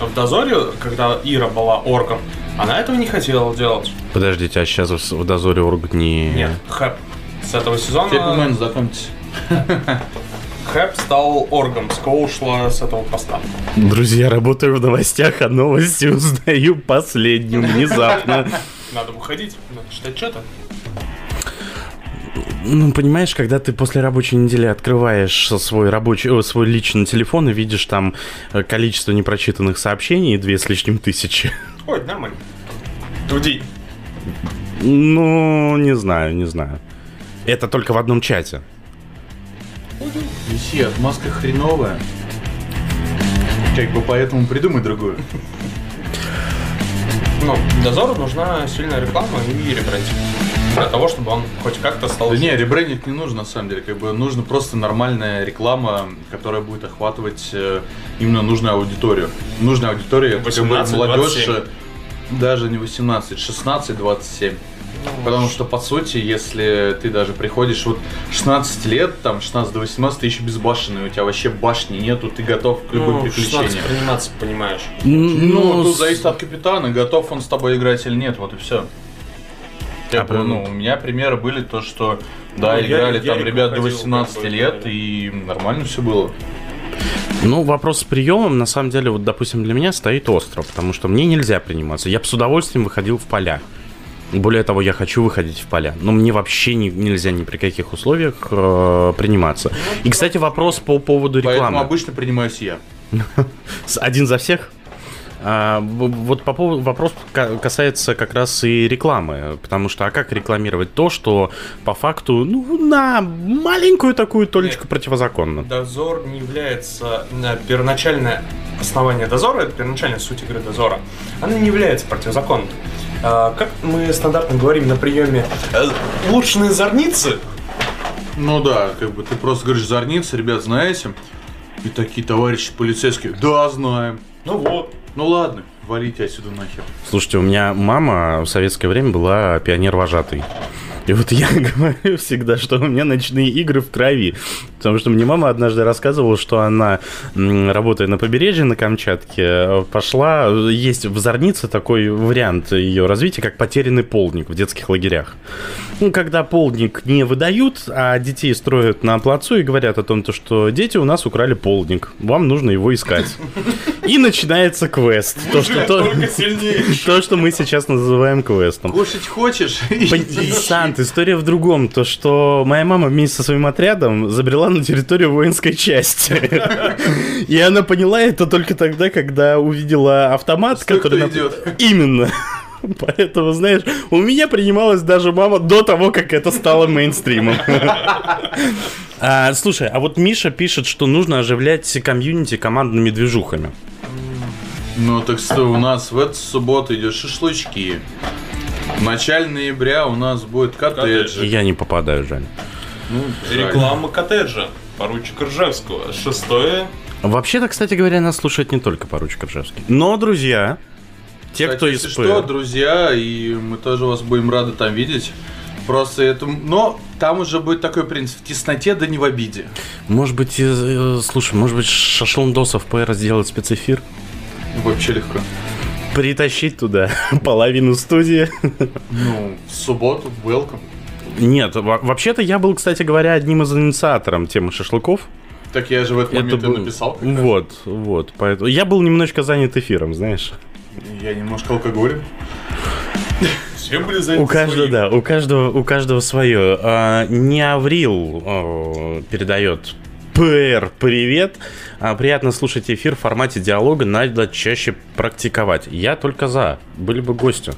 В дозоре, когда Ира была орком, она этого не хотела делать. Подождите, а сейчас в дозоре орг не... Нет, Хэп. С этого сезона Фейкмен, знакомьтесь. Хэп стал оргом. Скоу ушла с этого поста. Друзья, работаю в новостях, а новости узнаю последним внезапно. Надо выходить, надо читать что-то. Ну, понимаешь, когда ты после рабочей недели открываешь свой рабочий, о, свой личный телефон и видишь там э, количество непрочитанных сообщений, две с лишним тысячи. Ой, нормально. Туди. Ну, не знаю, не знаю. Это только в одном чате. Виси, отмазка хреновая. Как бы поэтому придумай другую. Ну, дозору нужна сильная реклама и ребрендинг. Для того, чтобы он хоть как-то стал... Да не, ребрендинг не нужно на самом деле. Как бы нужна просто нормальная реклама, которая будет охватывать э, именно нужную аудиторию. Нужная аудитория, это как бы 18, молодежь, 27. э, даже не 18, 16, 27. Потому что, по сути, если ты даже приходишь вот 16 лет, там 16 до 18, ты еще безбашенный, у тебя вообще башни нету, ты готов к любым Ну, 16 приключениям. приниматься, понимаешь. Ну, тут с- зависит от капитана, готов он с тобой играть или нет, вот и все. А прям- ну, у меня примеры были то, что да, Ну, я- играли я там и ребят до выходил, 18 как бы, лет, и нормально все было. Ну, вопрос с приемом, на самом деле, вот, допустим, для меня стоит остро, потому что мне нельзя приниматься. Я бы с удовольствием выходил в поля. Более того, я хочу выходить в поля, но мне вообще не- нельзя ни при каких условиях э, приниматься. И, кстати, вопрос по поводу Поэтому рекламы. обычно принимаюсь я. (laughs) Один за всех? А, вот по поводу вопрос ка- касается как раз и рекламы, потому что а как рекламировать то, что по факту ну на маленькую такую толечку Нет. противозаконно? Дозор не является э, первоначальное основание дозора, это первоначальная суть игры дозора. Она не является противозаконной. А, Как мы стандартно говорим на приеме, э, лучшие зорницы Ну да, как бы ты просто говоришь, зорница, ребят, знаете? И такие товарищи полицейские, да, знаем. Ну вот. Ну ладно, валите отсюда нахер. Слушайте, у меня мама в советское время была пионер-вожатой. И вот я (laughs) говорю всегда, что у меня ночные игры в крови. Потому что мне мама однажды рассказывала, что она, работая на побережье на Камчатке, пошла... Есть в Зорнице такой вариант ее развития, как потерянный полдник в детских лагерях. Ну, когда полдник не выдают, а детей строят на плацу и говорят о том, то, что дети у нас украли полдник, вам нужно его искать. И начинается квест. То, что, то, то, что мы сейчас называем квестом. Кушать хочешь? Сант, история в другом. То, что моя мама вместе со своим отрядом забрела на территорию воинской части. И она поняла это только тогда, когда увидела автомат, который... Именно. (laughs) Поэтому, знаешь, у меня принималась даже мама до того, как это стало мейнстримом. (laughs) А, слушай, а вот Миша пишет, что нужно оживлять комьюнити командными движухами. Ну так что у нас в эту субботу идет шашлычки. В начале ноября у нас будет И коттеджи. я не попадаю, жаль. Ну. Реклама коттеджа. Поручик Ржевского. Шестое. Вообще-то, кстати говоря, нас слушает не только поручик Ржевский. Но, друзья, те, Кстати, кто если из что, друзья, и мы тоже вас будем рады там видеть. Просто это... Но там уже будет такой принцип. В тесноте, да не в обиде. Может быть, э, слушай, может быть, Шашлындосов ПР сделать спецэфир? Вообще легко. Притащить туда (laughs) половину студии? Ну, в субботу, welcome. Нет, во- вообще-то я был, кстати говоря, одним из инициаторов темы шашлыков. Так я же в этот момент и был- написал. как раз. Вот, вот, поэтому... Я был немножко занят эфиром, знаешь. Я немножко алкоголем. Все были за У каждого, да, у каждого, у каждого свое. А, не Аврил а, передает ПР, привет. А, приятно слушать эфир в формате диалога, надо чаще практиковать. Я только за. Были бы гости.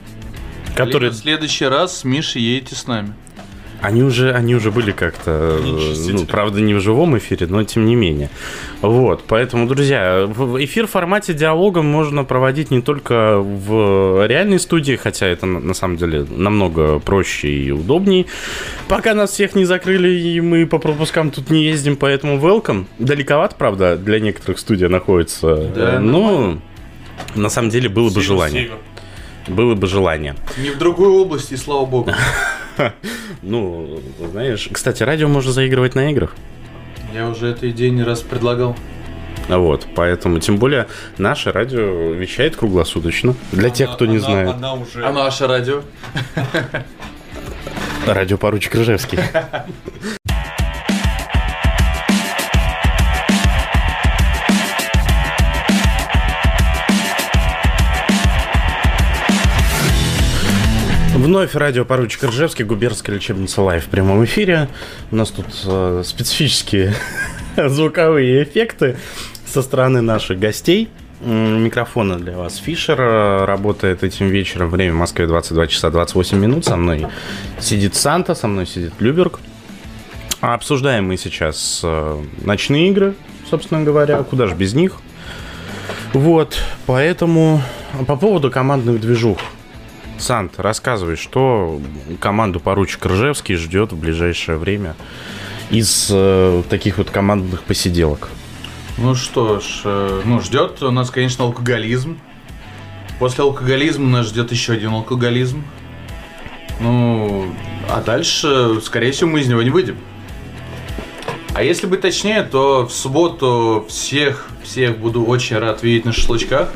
Которые, В следующий раз с Мишей едете с нами. Они уже, они уже были как-то, э, ну, правда, не в живом эфире, но тем не менее. Вот, поэтому, друзья, эфир в формате диалога можно проводить не только в реальной студии, хотя это на самом деле намного проще и удобнее. Пока нас всех не закрыли и мы по пропускам тут не ездим, поэтому welcome. Далековато, правда, для некоторых студия находится. Да, Э, но на самом деле было бы желание. Было бы желание. Не в другой области, и слава богу. (laughs) (laughs) Ну, знаешь, кстати, радио можно заигрывать на играх. Я уже эту идею не раз предлагал. Вот, поэтому, тем более, наше радио вещает круглосуточно. Для тех, кто не Она- знает. Она уже... А наше радио? Радио поручик Ржевский. (laughs) Вновь радио поручик Ржевский, губернская лечебница Лайв в прямом эфире. У нас тут э, специфические (laughs) звуковые эффекты со стороны наших гостей. Микрофона для вас Фишер э, работает этим вечером. Время в Москве 22 часа 28 минут. Со мной сидит Санта, со мной сидит Люберг. А Обсуждаем мы сейчас э, ночные игры, собственно говоря. Куда же без них? Вот, поэтому по поводу командных движух. Сант, рассказывай, что команду поручик Ржевский ждет в ближайшее время из э, таких вот командных посиделок. Ну что ж, э, ну ждет у нас, конечно, алкоголизм. После алкоголизма нас ждет еще один алкоголизм. Ну, а дальше, скорее всего, мы из него не выйдем. А если быть точнее, то в субботу всех, всех буду очень рад видеть на шашлычках.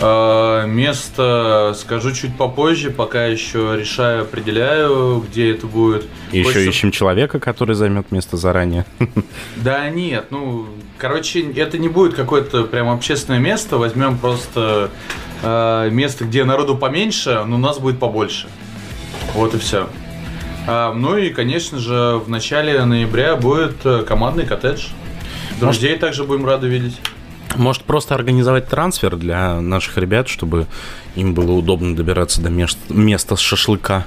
А, Место скажу чуть попозже, пока еще решаю, определяю, где это будет. И еще Хочется- ищем человека, который займет место заранее. (laughs) Да нет, ну, короче, это не будет какое-то прям общественное место. Возьмем просто э, место, где народу поменьше, но нас будет побольше. Вот и все. ну и, конечно же, в начале ноября будет э, командный коттедж. Друзей также будем рады видеть. Может, просто организовать трансфер для наших ребят, чтобы им было удобно добираться до мест- места с шашлыка.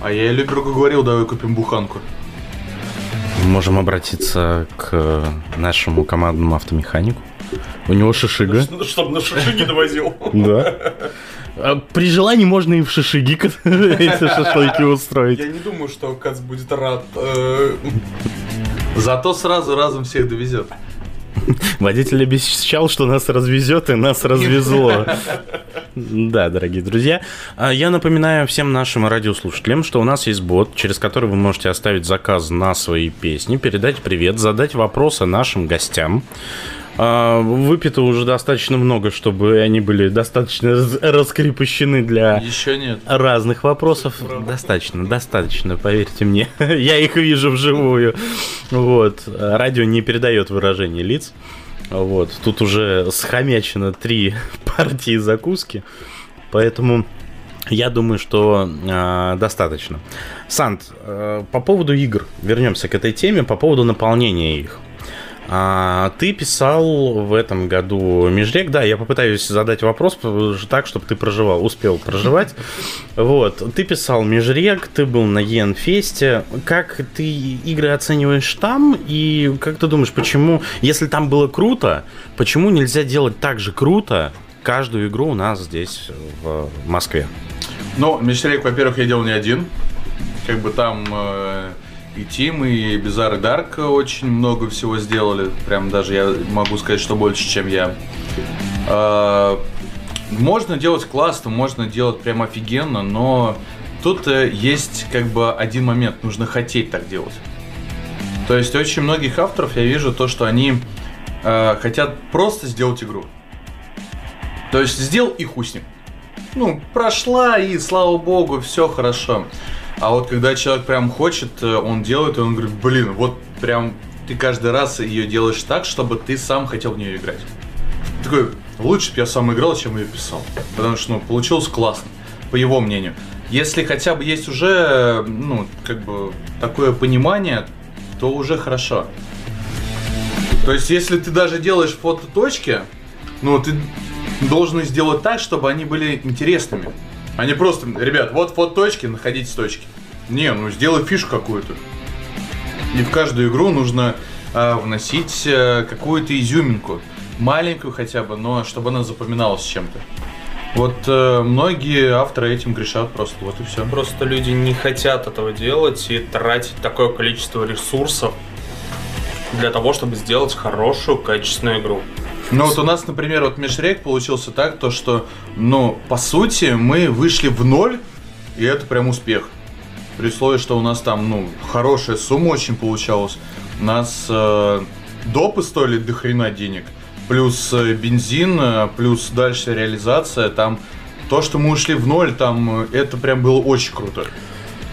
А я Любергу говорил, давай купим буханку. Можем обратиться к нашему командному автомеханику. У него шишига. Чтобы на шишиги довозил. (laughs) Да. А При желании можно и в шишиги (laughs) эти шашлыки устроить. Я не думаю, что Кац будет рад. э, (laughs) Зато сразу разом всех довезет. (laughs) Водитель обещал, что нас развезет, и нас развезло. Да, дорогие друзья. А Я напоминаю всем нашим радиослушателям, что у нас есть бот, через который вы можете оставить заказ на свои песни, передать привет, задать вопросы нашим гостям. А, Выпито уже достаточно много, чтобы они были достаточно раскрепощены для разных вопросов. Достаточно, достаточно, поверьте мне. (laughs) Я их вижу вживую. Вот. Радио не передает выражение лиц. Вот. Тут уже схомячено три (laughs) партии закуски. Поэтому я думаю, что э, достаточно. Сант, э, по поводу игр, вернемся к этой теме, по поводу наполнения их. А, ты писал в этом году Межрек, да, я попытаюсь задать вопрос так, чтобы ты проживал, успел проживать. (laughs) Вот, ты писал Межрек, ты был на Енфесте. Как ты игры оцениваешь там? И как ты думаешь, почему, если там было круто, почему нельзя делать так же круто каждую игру у нас здесь, в Москве? Ну, Мещерейк, во-первых, я делал не один. Как бы там э, и Тим, и Bizarre и Dark очень много всего сделали. Прям даже я могу сказать, что больше, чем я. Э, можно делать классно, можно делать прям офигенно, но тут э, есть как бы один момент. Нужно хотеть так делать. То есть очень многих авторов я вижу то, что они э, хотят просто сделать игру. То есть сделал и хуй ну, прошла, и слава богу, все хорошо. А вот когда человек прям хочет, э, он делает, и он говорит, блин, вот прям ты каждый раз ее делаешь так, чтобы ты сам хотел в нее играть. Такой, лучше бы я сам играл, чем ее писал. Потому что, ну, получилось классно, по его мнению. Если хотя бы есть уже, ну, как бы, такое понимание, то уже хорошо. То есть, если ты даже делаешь фототочки, ну, ты должен их сделать так, чтобы они были интересными. А просто, ребят, вот фототочки, находите точки. Не, ну сделай фишку какую-то. И в каждую игру нужно а, вносить а, какую-то изюминку. Маленькую хотя бы, но чтобы она запоминалась чем-то. Вот э, многие авторы этим грешат просто, вот и все. Просто люди не хотят этого делать и тратить такое количество ресурсов для того, чтобы сделать хорошую, качественную игру. Ну вот у нас, например, вот межрек получился так, то что, ну, по сути, мы вышли в ноль, и это прям успех. При условии, что у нас там, ну, хорошая сумма очень получалась. У нас э, допы стоили до хрена денег, плюс э, бензин, э, плюс дальше реализация, там то, что мы ушли в ноль, там э, это прям было очень круто.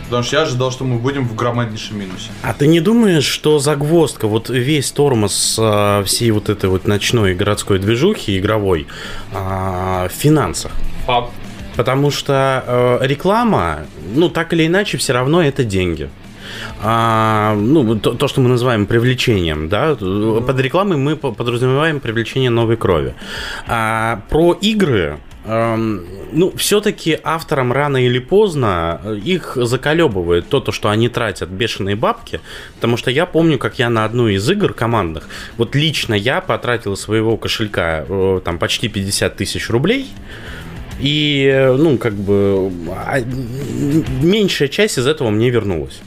Потому что я ожидал, что мы будем в громаднейшем минусе. А ты не думаешь, что загвоздка, вот весь тормоз а, всей вот этой вот ночной городской движухи игровой а, в финансах? Факт. Потому что э, реклама, ну, так или иначе, все равно это деньги. А, ну, то, то, что мы называем привлечением, да, под рекламой мы по- подразумеваем привлечение новой крови. А про игры, эм, ну, все-таки авторам рано или поздно э, их заколебывает то, то, что они тратят бешеные бабки, потому что я помню, как я на одну из игр командных, вот лично я потратил своего кошелька э, там почти 50 тысяч рублей, и, э, ну, как бы, а, меньшая часть из этого мне вернулась.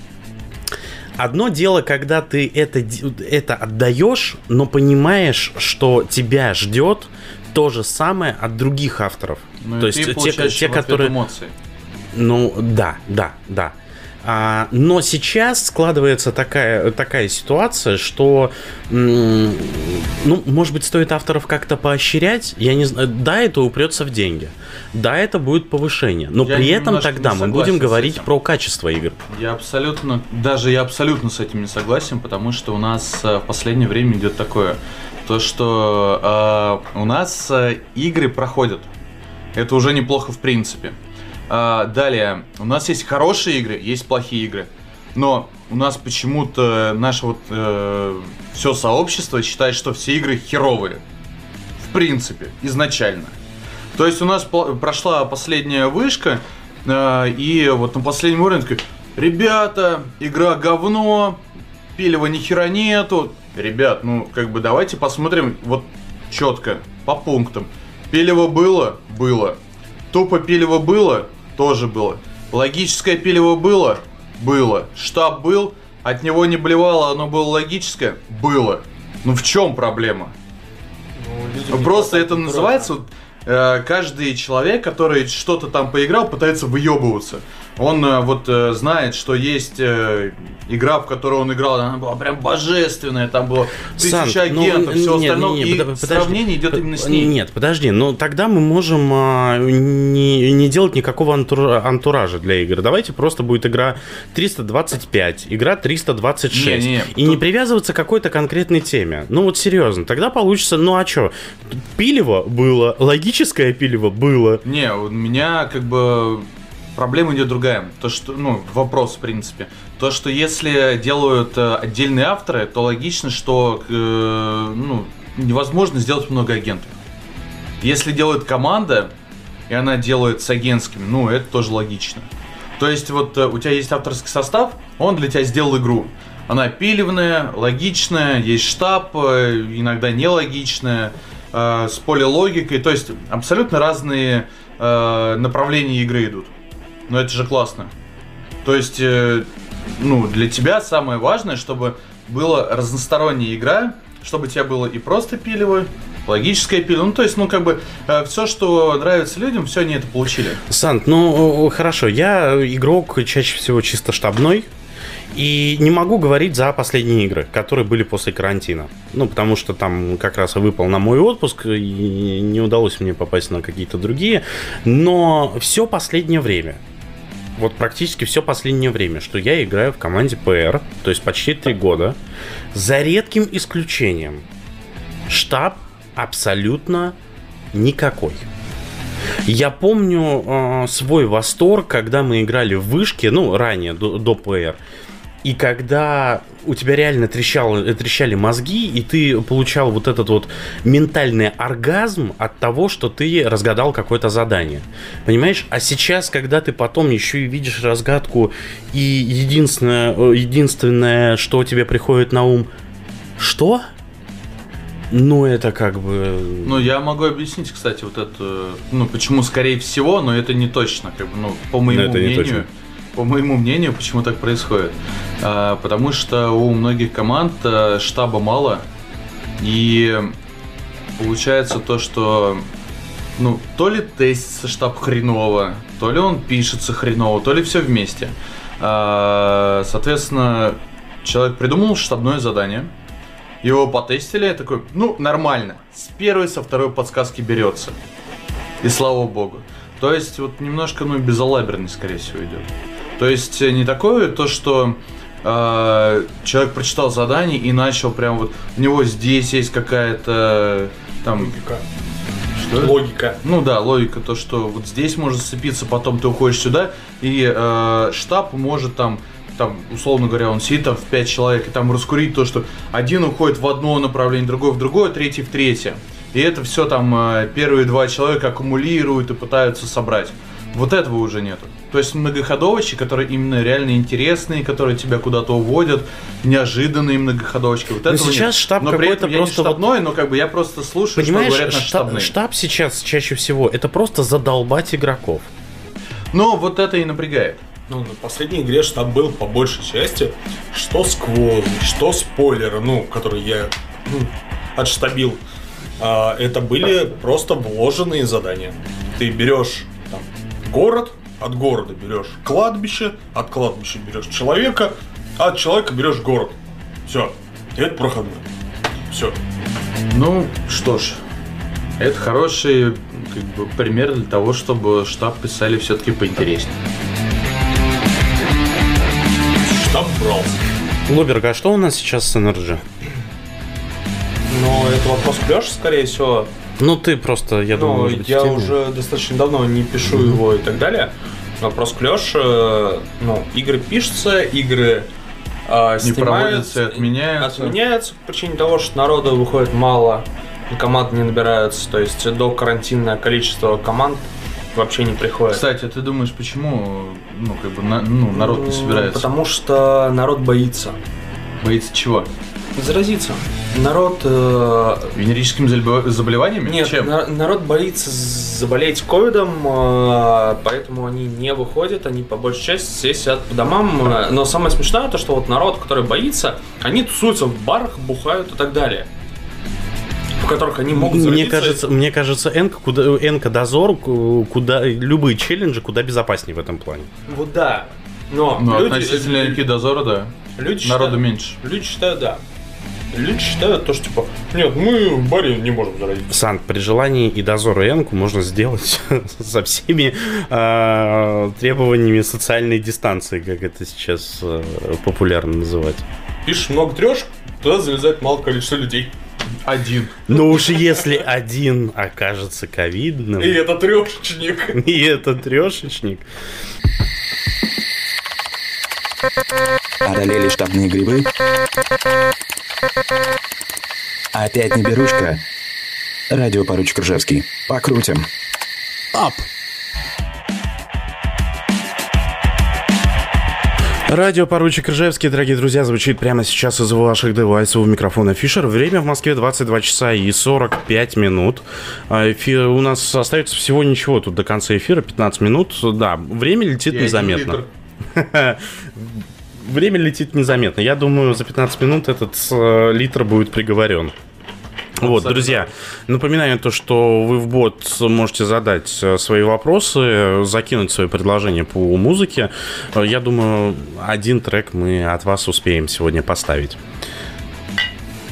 Одно дело, когда ты это, это отдаешь, но понимаешь, что тебя ждет то же самое от других авторов. Ну, то и есть те, те, которые... эмоции. Ну, да, да, да. А, но сейчас складывается такая, такая ситуация, что, ну, может быть, стоит авторов как-то поощрять. Я не знаю. Да, это упрется в деньги. Да, это будет повышение. Но Я при этом тогда мы будем говорить про качество игр. Я абсолютно, даже я абсолютно с этим не согласен, потому что у нас э, в последнее время идет такое, то что э, у нас э, игры проходят. Это уже неплохо в принципе. А, далее, у нас есть хорошие игры, есть плохие игры. Но у нас почему-то наше вот все сообщество считает, что все игры херовые. В принципе, изначально. То есть у нас прошла последняя вышка, э, и вот на последнем уровне такой, ребята, игра говно, пилева ни хера нету. Ребят, ну как бы давайте посмотрим вот четко, по пунктам. Пилево было? Было. Тупо пилево было? Тоже было. Логическое пилево было? Было. Штаб был? От него не блевало, оно было логическое? Было. Ну в чем проблема? Ну, Просто это называется вот, э, каждый человек, который что-то там поиграл, пытается выебываться. Он э, вот э, знает, что есть э, игра, в которую он играл, она была прям божественная, там было тысяча ну, агентов, все не- не- остальное, не, и подо- подожди. сравнение идет именно с ней. Нет, подожди, но тогда мы можем а, не, не делать никакого антура- антуража для игр. Давайте просто будет игра 325, игра 326. Не-не-не, и не тут- привязываться к какой-то конкретной теме. Ну вот серьезно, тогда получится, ну а что? Пилево было, логическое пилево было. Не, у меня как бы проблема идет другая. То, что, ну, вопрос, в принципе. То, что если делают э, отдельные авторы, то логично, что э, ну, невозможно сделать много агентов. Если делает команда, и она делает с агентскими, ну, это тоже логично. То есть, вот э, у тебя есть авторский состав, он для тебя сделал игру. Она пилевная, логичная, есть штаб, э, иногда нелогичная, э, с полилогикой. То есть, абсолютно разные э, направления игры идут. Но это же классно. То есть, э, ну, для тебя самое важное, чтобы была разносторонняя игра, чтобы у тебя было и просто пилево, логическое пилево. Ну, то есть, ну, как бы, все, что нравится людям, все они это получили. Сант, ну хорошо, я игрок чаще всего чисто штабной. И не могу говорить за последние игры, которые были после карантина. Ну, потому что там как раз и выпал на мой отпуск, и не удалось мне попасть на какие-то другие. Но все последнее время, вот практически все последнее время, что я играю в команде ПР, то есть почти три года, за редким исключением, штаб абсолютно никакой. Я помню э, свой восторг, когда мы играли в вышки, ну, ранее, до, до ПР. И когда у тебя реально трещало, трещали мозги, и ты получал вот этот вот ментальный оргазм от того, что ты разгадал какое-то задание. Понимаешь? А сейчас, когда ты потом еще и видишь разгадку, и единственное, э, единственное что тебе приходит на ум, что? Ну, это как бы... Ну, я могу объяснить, кстати, вот это, ну, почему скорее всего, но это не точно, как бы, ну, по моему это не мнению. точно. По моему мнению, почему так происходит? А, потому что у многих команд а, штаба мало, и получается то, что ну, то ли тестится штаб хреново, то ли он пишется хреново, то ли все вместе. А, соответственно, человек придумал штабное задание, Его потестили, я такой, ну, нормально. С первой, со второй подсказки берется. И слава богу. То есть, вот немножко, ну, безалаберный, скорее всего, идет. То есть, э, не такое то, что э, человек прочитал задание и начал прям вот, у него здесь есть какая-то там... Что? Логика. Ну да, логика, то, что вот здесь может сцепиться, потом ты уходишь сюда, и э, штаб может там, там, условно говоря, он сидит там в 5 человек, и там раскурить то, что один уходит в одно направление, другой в другое, третий в третье. И это все там э, первые два человека аккумулируют и пытаются собрать. Вот этого уже нету. То есть многоходовочки, которые именно реально интересные, которые тебя куда-то уводят, неожиданные многоходовочки. Вот Но этого сейчас нет. штаб но при какой-то этом я просто не штабной, но как бы я просто слушаю, Понимаешь, что говорят наши штаб, штабные. штаб сейчас чаще всего это просто задолбать игроков. Но вот это и напрягает. Ну, на последней игре штаб был по большей части, что сквозь, что спойлеры, ну, которые я ну, отштабил. А, это были просто вложенные задания. Ты берешь там, город, от города берешь кладбище, от кладбища берешь человека, а от человека берешь город. Все. И это проходной. Все. Ну, что ж, это хороший как бы, пример для того, чтобы штаб писали все-таки поинтереснее. Штаб брался. Лоберг, а что у нас сейчас с NRG? Но это вопрос к скорее всего. Ну, ты просто, я думаю, Ну, может быть, я уже достаточно давно не пишу его и так далее. Вопрос к Лёше. Ну, игры пишутся, игры а, Не проводятся и отменяются. Отменяются по причине того, что народу выходит мало, и команд не набираются. То есть до карантинное количество команд вообще не приходит. Кстати, ты думаешь, почему ну, как бы, на- ну, народ не Ну, собирается? Потому что народ боится Боится чего? заразиться. Народ э, Венерическими заболев- заболеваниями? Нет, Чем? на- народ боится заболеть ковидом, э, поэтому они не выходят, они по большей части все сидят по домам. э, Но самое смешное то, что вот народ, который боится, они тусуются в барах, бухают и так далее. В которых они могут Мне кажется, мне кажется, Энка, куда, Энка дозор, ку- куда любые челленджи куда безопаснее в этом плане. Вот да. Но Ну, люди, относительно Энки дозора, да. люди Народу считают- меньше. Люди считают, да. Люди считают то, что типа, нет, мы в баре не можем заразиться. Сант, при желании и дозор и Энку можно сделать (laughs) со всеми а, требованиями социальной дистанции, как это сейчас а, популярно называть. Пишешь много трешь, туда залезает мало количество людей. Один. Но уж если один окажется ковидным, И это трешечник. и это трешечник, Одолели штабные грибы? Опять не берушка? Радио поручик Ржевский. Покрутим. Ап! Радио поручик Ржевский, дорогие друзья, звучит прямо сейчас из ваших девайсов у микрофона Фишер. Время в Москве 22 часа и 45 минут. А, эфир- у нас остается всего ничего тут до конца эфира, 15 минут. Да, время летит И незаметно. (laughs) Время летит незаметно. Я думаю, за 15 минут этот э, литр будет приговорен. Вот, друзья, напоминаю то, что вы в бот можете задать э, свои вопросы, закинуть свои предложения по музыке. Э, Я думаю, один трек мы от вас успеем сегодня поставить.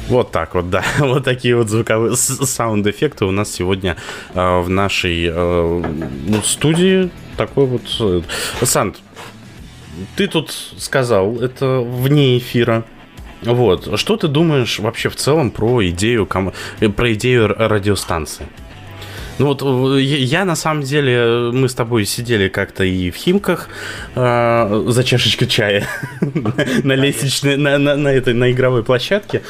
Вот так вот, да. (laughs) Вот такие вот звуковые саунд-эффекты у нас сегодня э, в нашей э, студии. Такой вот... э, Сант, ты тут сказал, это вне эфира. Вот. Что ты думаешь вообще в целом про идею, ком- про идею радиостанции? Ну вот э, я, на самом деле, мы с тобой сидели как-то и в Химках э, за чашечкой чая (laughs) на лестничной, на, на, на этой, на игровой площадке.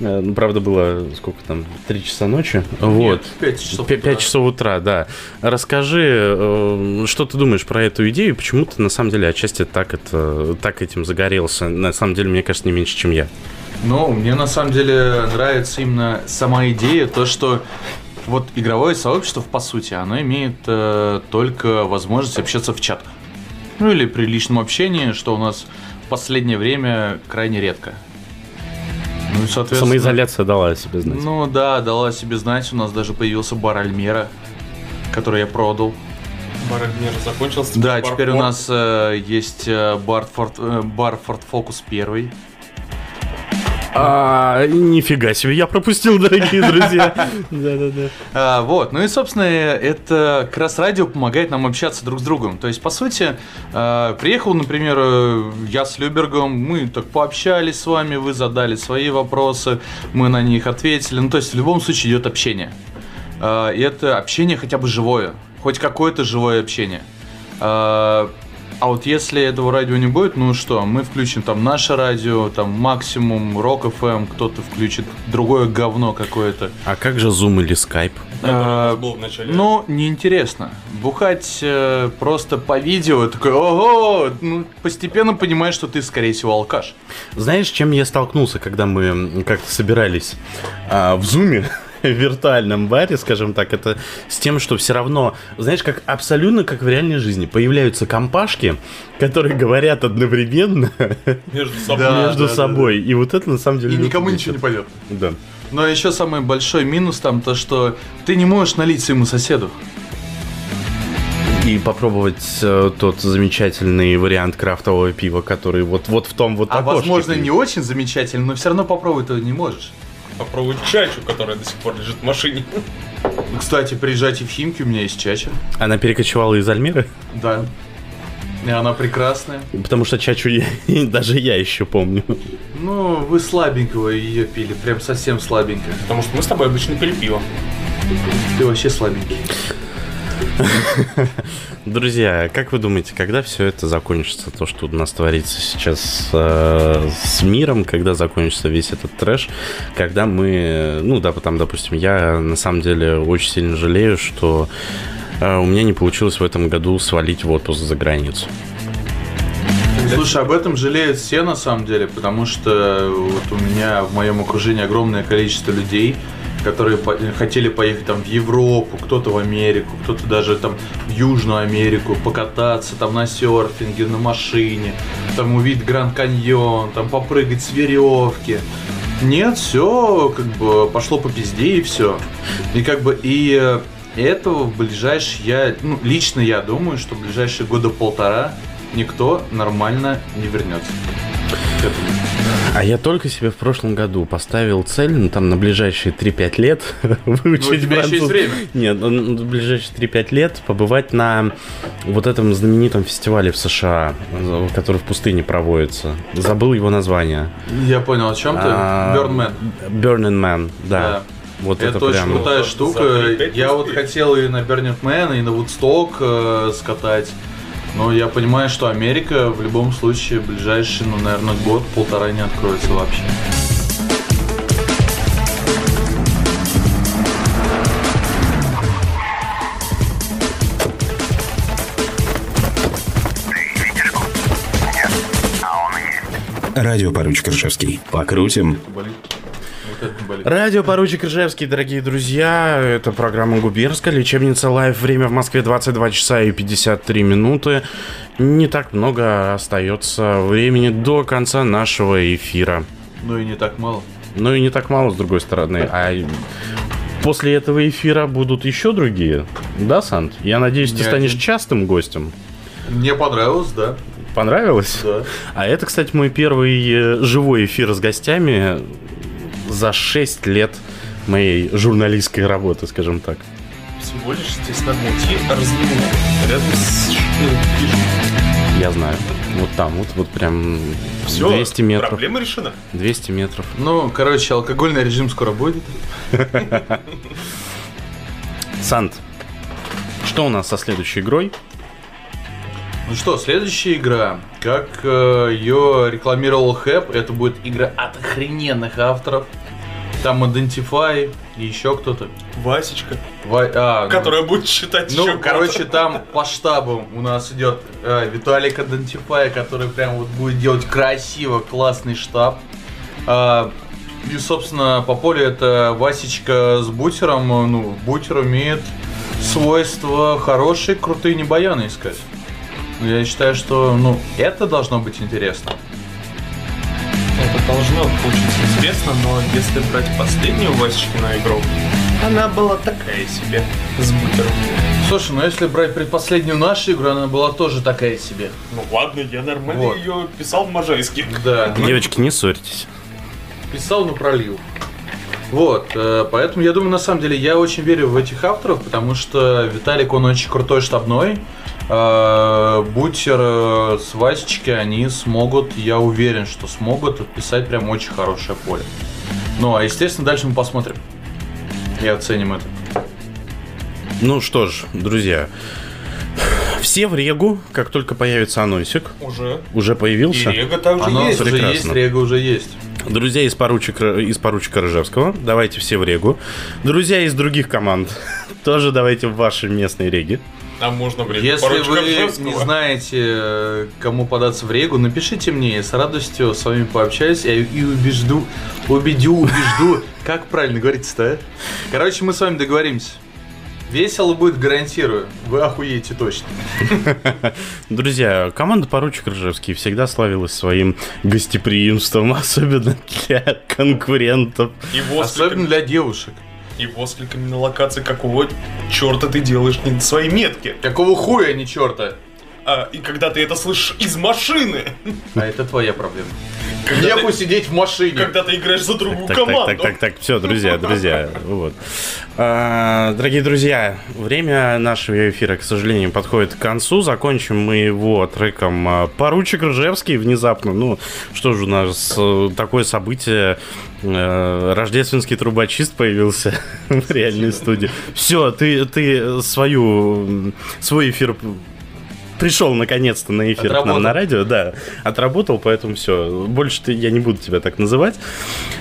Э, ну, Правда, было сколько там, три часа ночи. Вот. Пять часов. Пя- Пять часов утра, да. Расскажи, э, что ты думаешь про эту идею, почему ты на самом деле отчасти так, это, так этим загорелся. На самом деле, мне кажется, не меньше, чем я. Ну, мне на самом деле нравится именно сама идея, то, что вот игровое сообщество, по сути, оно имеет э, только возможность общаться в чатах. Ну или при личном общении, что у нас в последнее время крайне редко. Ну и, соответственно... Самоизоляция дала о себе знать. Ну да, дала о себе знать. У нас даже появился бар Альмера, который я продал. Бар Альмера закончился. Да, теперь у нас э, есть э, бар, Форт, э, бар Форт Фокус первый. А, нифига себе, я пропустил, дорогие друзья. Да-да-да. А, вот, ну и, собственно, это как раз радио помогает нам общаться друг с другом. То есть, по сути, а, приехал, например, э, я с Любергом, мы так пообщались с вами, вы задали свои вопросы, мы на них ответили. Ну, то есть, в любом случае идет общение. А, И это общение хотя бы живое, хоть какое-то живое общение. А вот если этого радио не будет, ну что, мы включим там наше радио, там максимум Рок FM, кто-то включит другое говно какое-то. А как же Zoom или Skype? А, ну, неинтересно. Бухать э, просто по видео, такой, ого, ну, постепенно понимаешь, что ты, скорее всего, алкаш. Знаешь, с чем я столкнулся, когда мы как-то собирались а, в зуме? (laughs) виртуальном баре, скажем так, это с тем, что все равно, знаешь, как абсолютно как в реальной жизни, появляются компашки, которые говорят одновременно Между (laughs) собой. Да, между да, собой. И вот это на самом деле... И никому бесит. ничего не пойдет. Да. Но еще самый большой минус там то, что ты не можешь налить своему соседу. И попробовать э, тот замечательный вариант крафтового пива, который вот, вот в том вот А окошке возможно, не очень замечательно, но все равно попробовать ты не можешь. Попробовать чачу, которая до сих пор лежит в машине. Кстати, приезжайте в Химки, у меня есть чача. Она перекочевала из Альмиры? Да. И она прекрасная. Потому что чачу я, даже я еще помню. Ну, вы слабенького ее пили, прям совсем слабенького. Потому что мы с тобой обычно пили пиво. Ты вообще слабенький. (laughs) Друзья, как вы думаете, когда все это закончится, то, что у нас творится сейчас э, с миром, когда закончится весь этот трэш, когда мы, ну да, там, допустим, я на самом деле очень сильно жалею, что э, у меня не получилось в этом году свалить в отпуск за границу. Слушай, об этом жалеют все на самом деле, потому что вот у меня в моем окружении огромное количество людей, которые по- хотели поехать там в Европу, кто-то в Америку, кто-то даже там в Южную Америку, покататься там на серфинге, на машине, там увидеть Гранд Каньон, там попрыгать с веревки. Нет, все как бы пошло по пизде и все. И как бы и э, этого в ближайшие, я, ну, лично я думаю, что в ближайшие года полтора никто нормально не вернется. К этому. А я только себе в прошлом году поставил цель, ну там на ближайшие 3-5 лет (laughs) выучить Ну, у тебя еще есть француз- время. Нет, ну, на ближайшие 3-5 лет побывать на вот этом знаменитом фестивале в США, который в пустыне проводится. Забыл его название. Я понял, о чем ты? А, Birdman. Burning Man, да. Да. Вот Это, это, очень прям... крутая штука. Я вот хотел и на Burning Man, и на Woodstock э, скатать. Но я понимаю, что Америка в любом случае в ближайший, ну, наверное, год-полтора не откроется вообще. Радио поручик Ржевский. Покрутим. Болит. Вот это болит. Радио Поручик Ржевский, дорогие друзья. Это программа Губернская лечебница Live. Время в Москве 22 часа и 53 минуты. Не так много остается времени до конца нашего эфира. Ну и не так мало. Ну и не так мало, с другой стороны. А после этого эфира будут еще другие. Да, Сант? Я надеюсь, ты Не станешь один. частым гостем. Мне понравилось, да. Понравилось? Да. А это, кстати, мой первый э, живой эфир с гостями за 6 лет моей журналистской работы, скажем так. Всего лишь здесь надо найти разливу рядом с. Я знаю. Вот там, вот, вот прям Все, 200 метров. проблема решена. 200 метров. Ну, короче, алкогольный режим скоро будет. (laughs) Сант, что у нас со следующей игрой? Ну что, следующая игра. Как э, ее рекламировал Хэп, это будет игра от охрененных авторов. Там Identify и еще кто-то. Васечка, Ва- а, ну, которая будет читать Ну, еще короче, там по штабу у нас идет э, Виталик Identify, который прям вот будет делать красиво, классный штаб. А, и, собственно, по полю это Васечка с бутером. э, Ну, бутер умеет свойства хорошие, крутые небояны искать. Ну, Я считаю, что, ну, это должно быть интересно. Это должно получиться интересно, но если брать последнюю Васечкину игру, она была такая себе, с бутером. Слушай, ну если брать предпоследнюю нашу игру, она была тоже такая себе. Ну ладно, я нормально Вот. ее писал в Можайске. Да. Девочки, не ссорьтесь. писал, но пролил. Вот, э, поэтому я думаю, на самом деле, я очень верю в этих авторов, потому что Виталик, он очень крутой штабной. Э, Бутер э, с Васечки, они смогут, я уверен, что смогут отписать прям очень хорошее поле. Ну, а естественно, дальше мы посмотрим и оценим это. Ну что ж, друзья, все в Регу, как только появится анонсик. Уже. Уже И появился. Рега также Анонс есть. уже прекрасно. есть, Рега уже есть. Друзья из поручика, из поручика Рыжевского, давайте все в Регу. Друзья из других команд, (laughs) тоже давайте в ваши местные Реги. А можно, блин, Если вы Ржевского. не знаете, кому податься в Регу, напишите мне, я с радостью с вами пообщаюсь и, и убежду, убедю, убежду, (laughs) как правильно говорится-то, а? Короче, мы с вами договоримся. Весело будет, гарантирую. Вы охуеете точно. (laughs) Друзья, команда поручик Ржевский всегда славилась своим гостеприимством, (laughs) особенно для конкурентов. И Особенно для девушек. И воскликами на локации, какого черта ты делаешь не на своей метке. Какого хуя, а не черта? А, и когда ты это слышишь из машины, А это твоя проблема. Ты, сидеть в машине. когда ты играешь за другую Так, так, команду. так, так, так, все, друзья, друзья, вот. А, Дорогие друзья, время нашего эфира, к сожалению, подходит к концу. Закончим мы его треком а, «Поручик Ржевский» внезапно. Ну, что же у нас э, такое событие, э, рождественский трубочист появился (laughs) в реальной студии. Все, ты, ты свою, свой эфир пришел наконец-то на эфир к нам Отработал. на радио, да, отработал, поэтому все, больше ты, я не буду тебя так называть.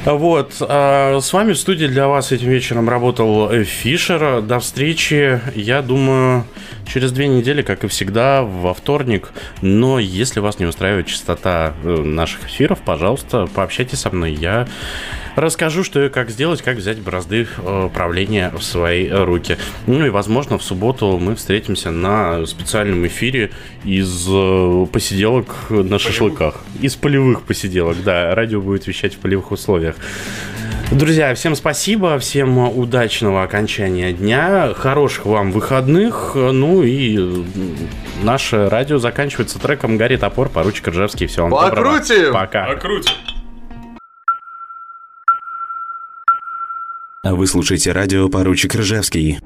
Вот, а, с вами в студии для вас этим вечером работал э, Фишер. До встречи, я думаю, через две недели, как и всегда, во вторник. Но если вас не устраивает частота э, наших эфиров, пожалуйста, пообщайтесь со мной. Я расскажу, что и как сделать, как взять бразды э, правления в свои руки. Ну и, возможно, в субботу мы встретимся на специальном эфире из э, посиделок на шашлыках. Из полевых посиделок, да. Радио будет вещать в полевых условиях. Друзья, всем спасибо, всем удачного окончания дня, хороших вам выходных, ну и наше радио заканчивается треком «Гарри топор», поручик Ржевский. Всего вам доброго. Покрутим! Пока. А круть. Вы слушаете радио «Поручик Ржевский».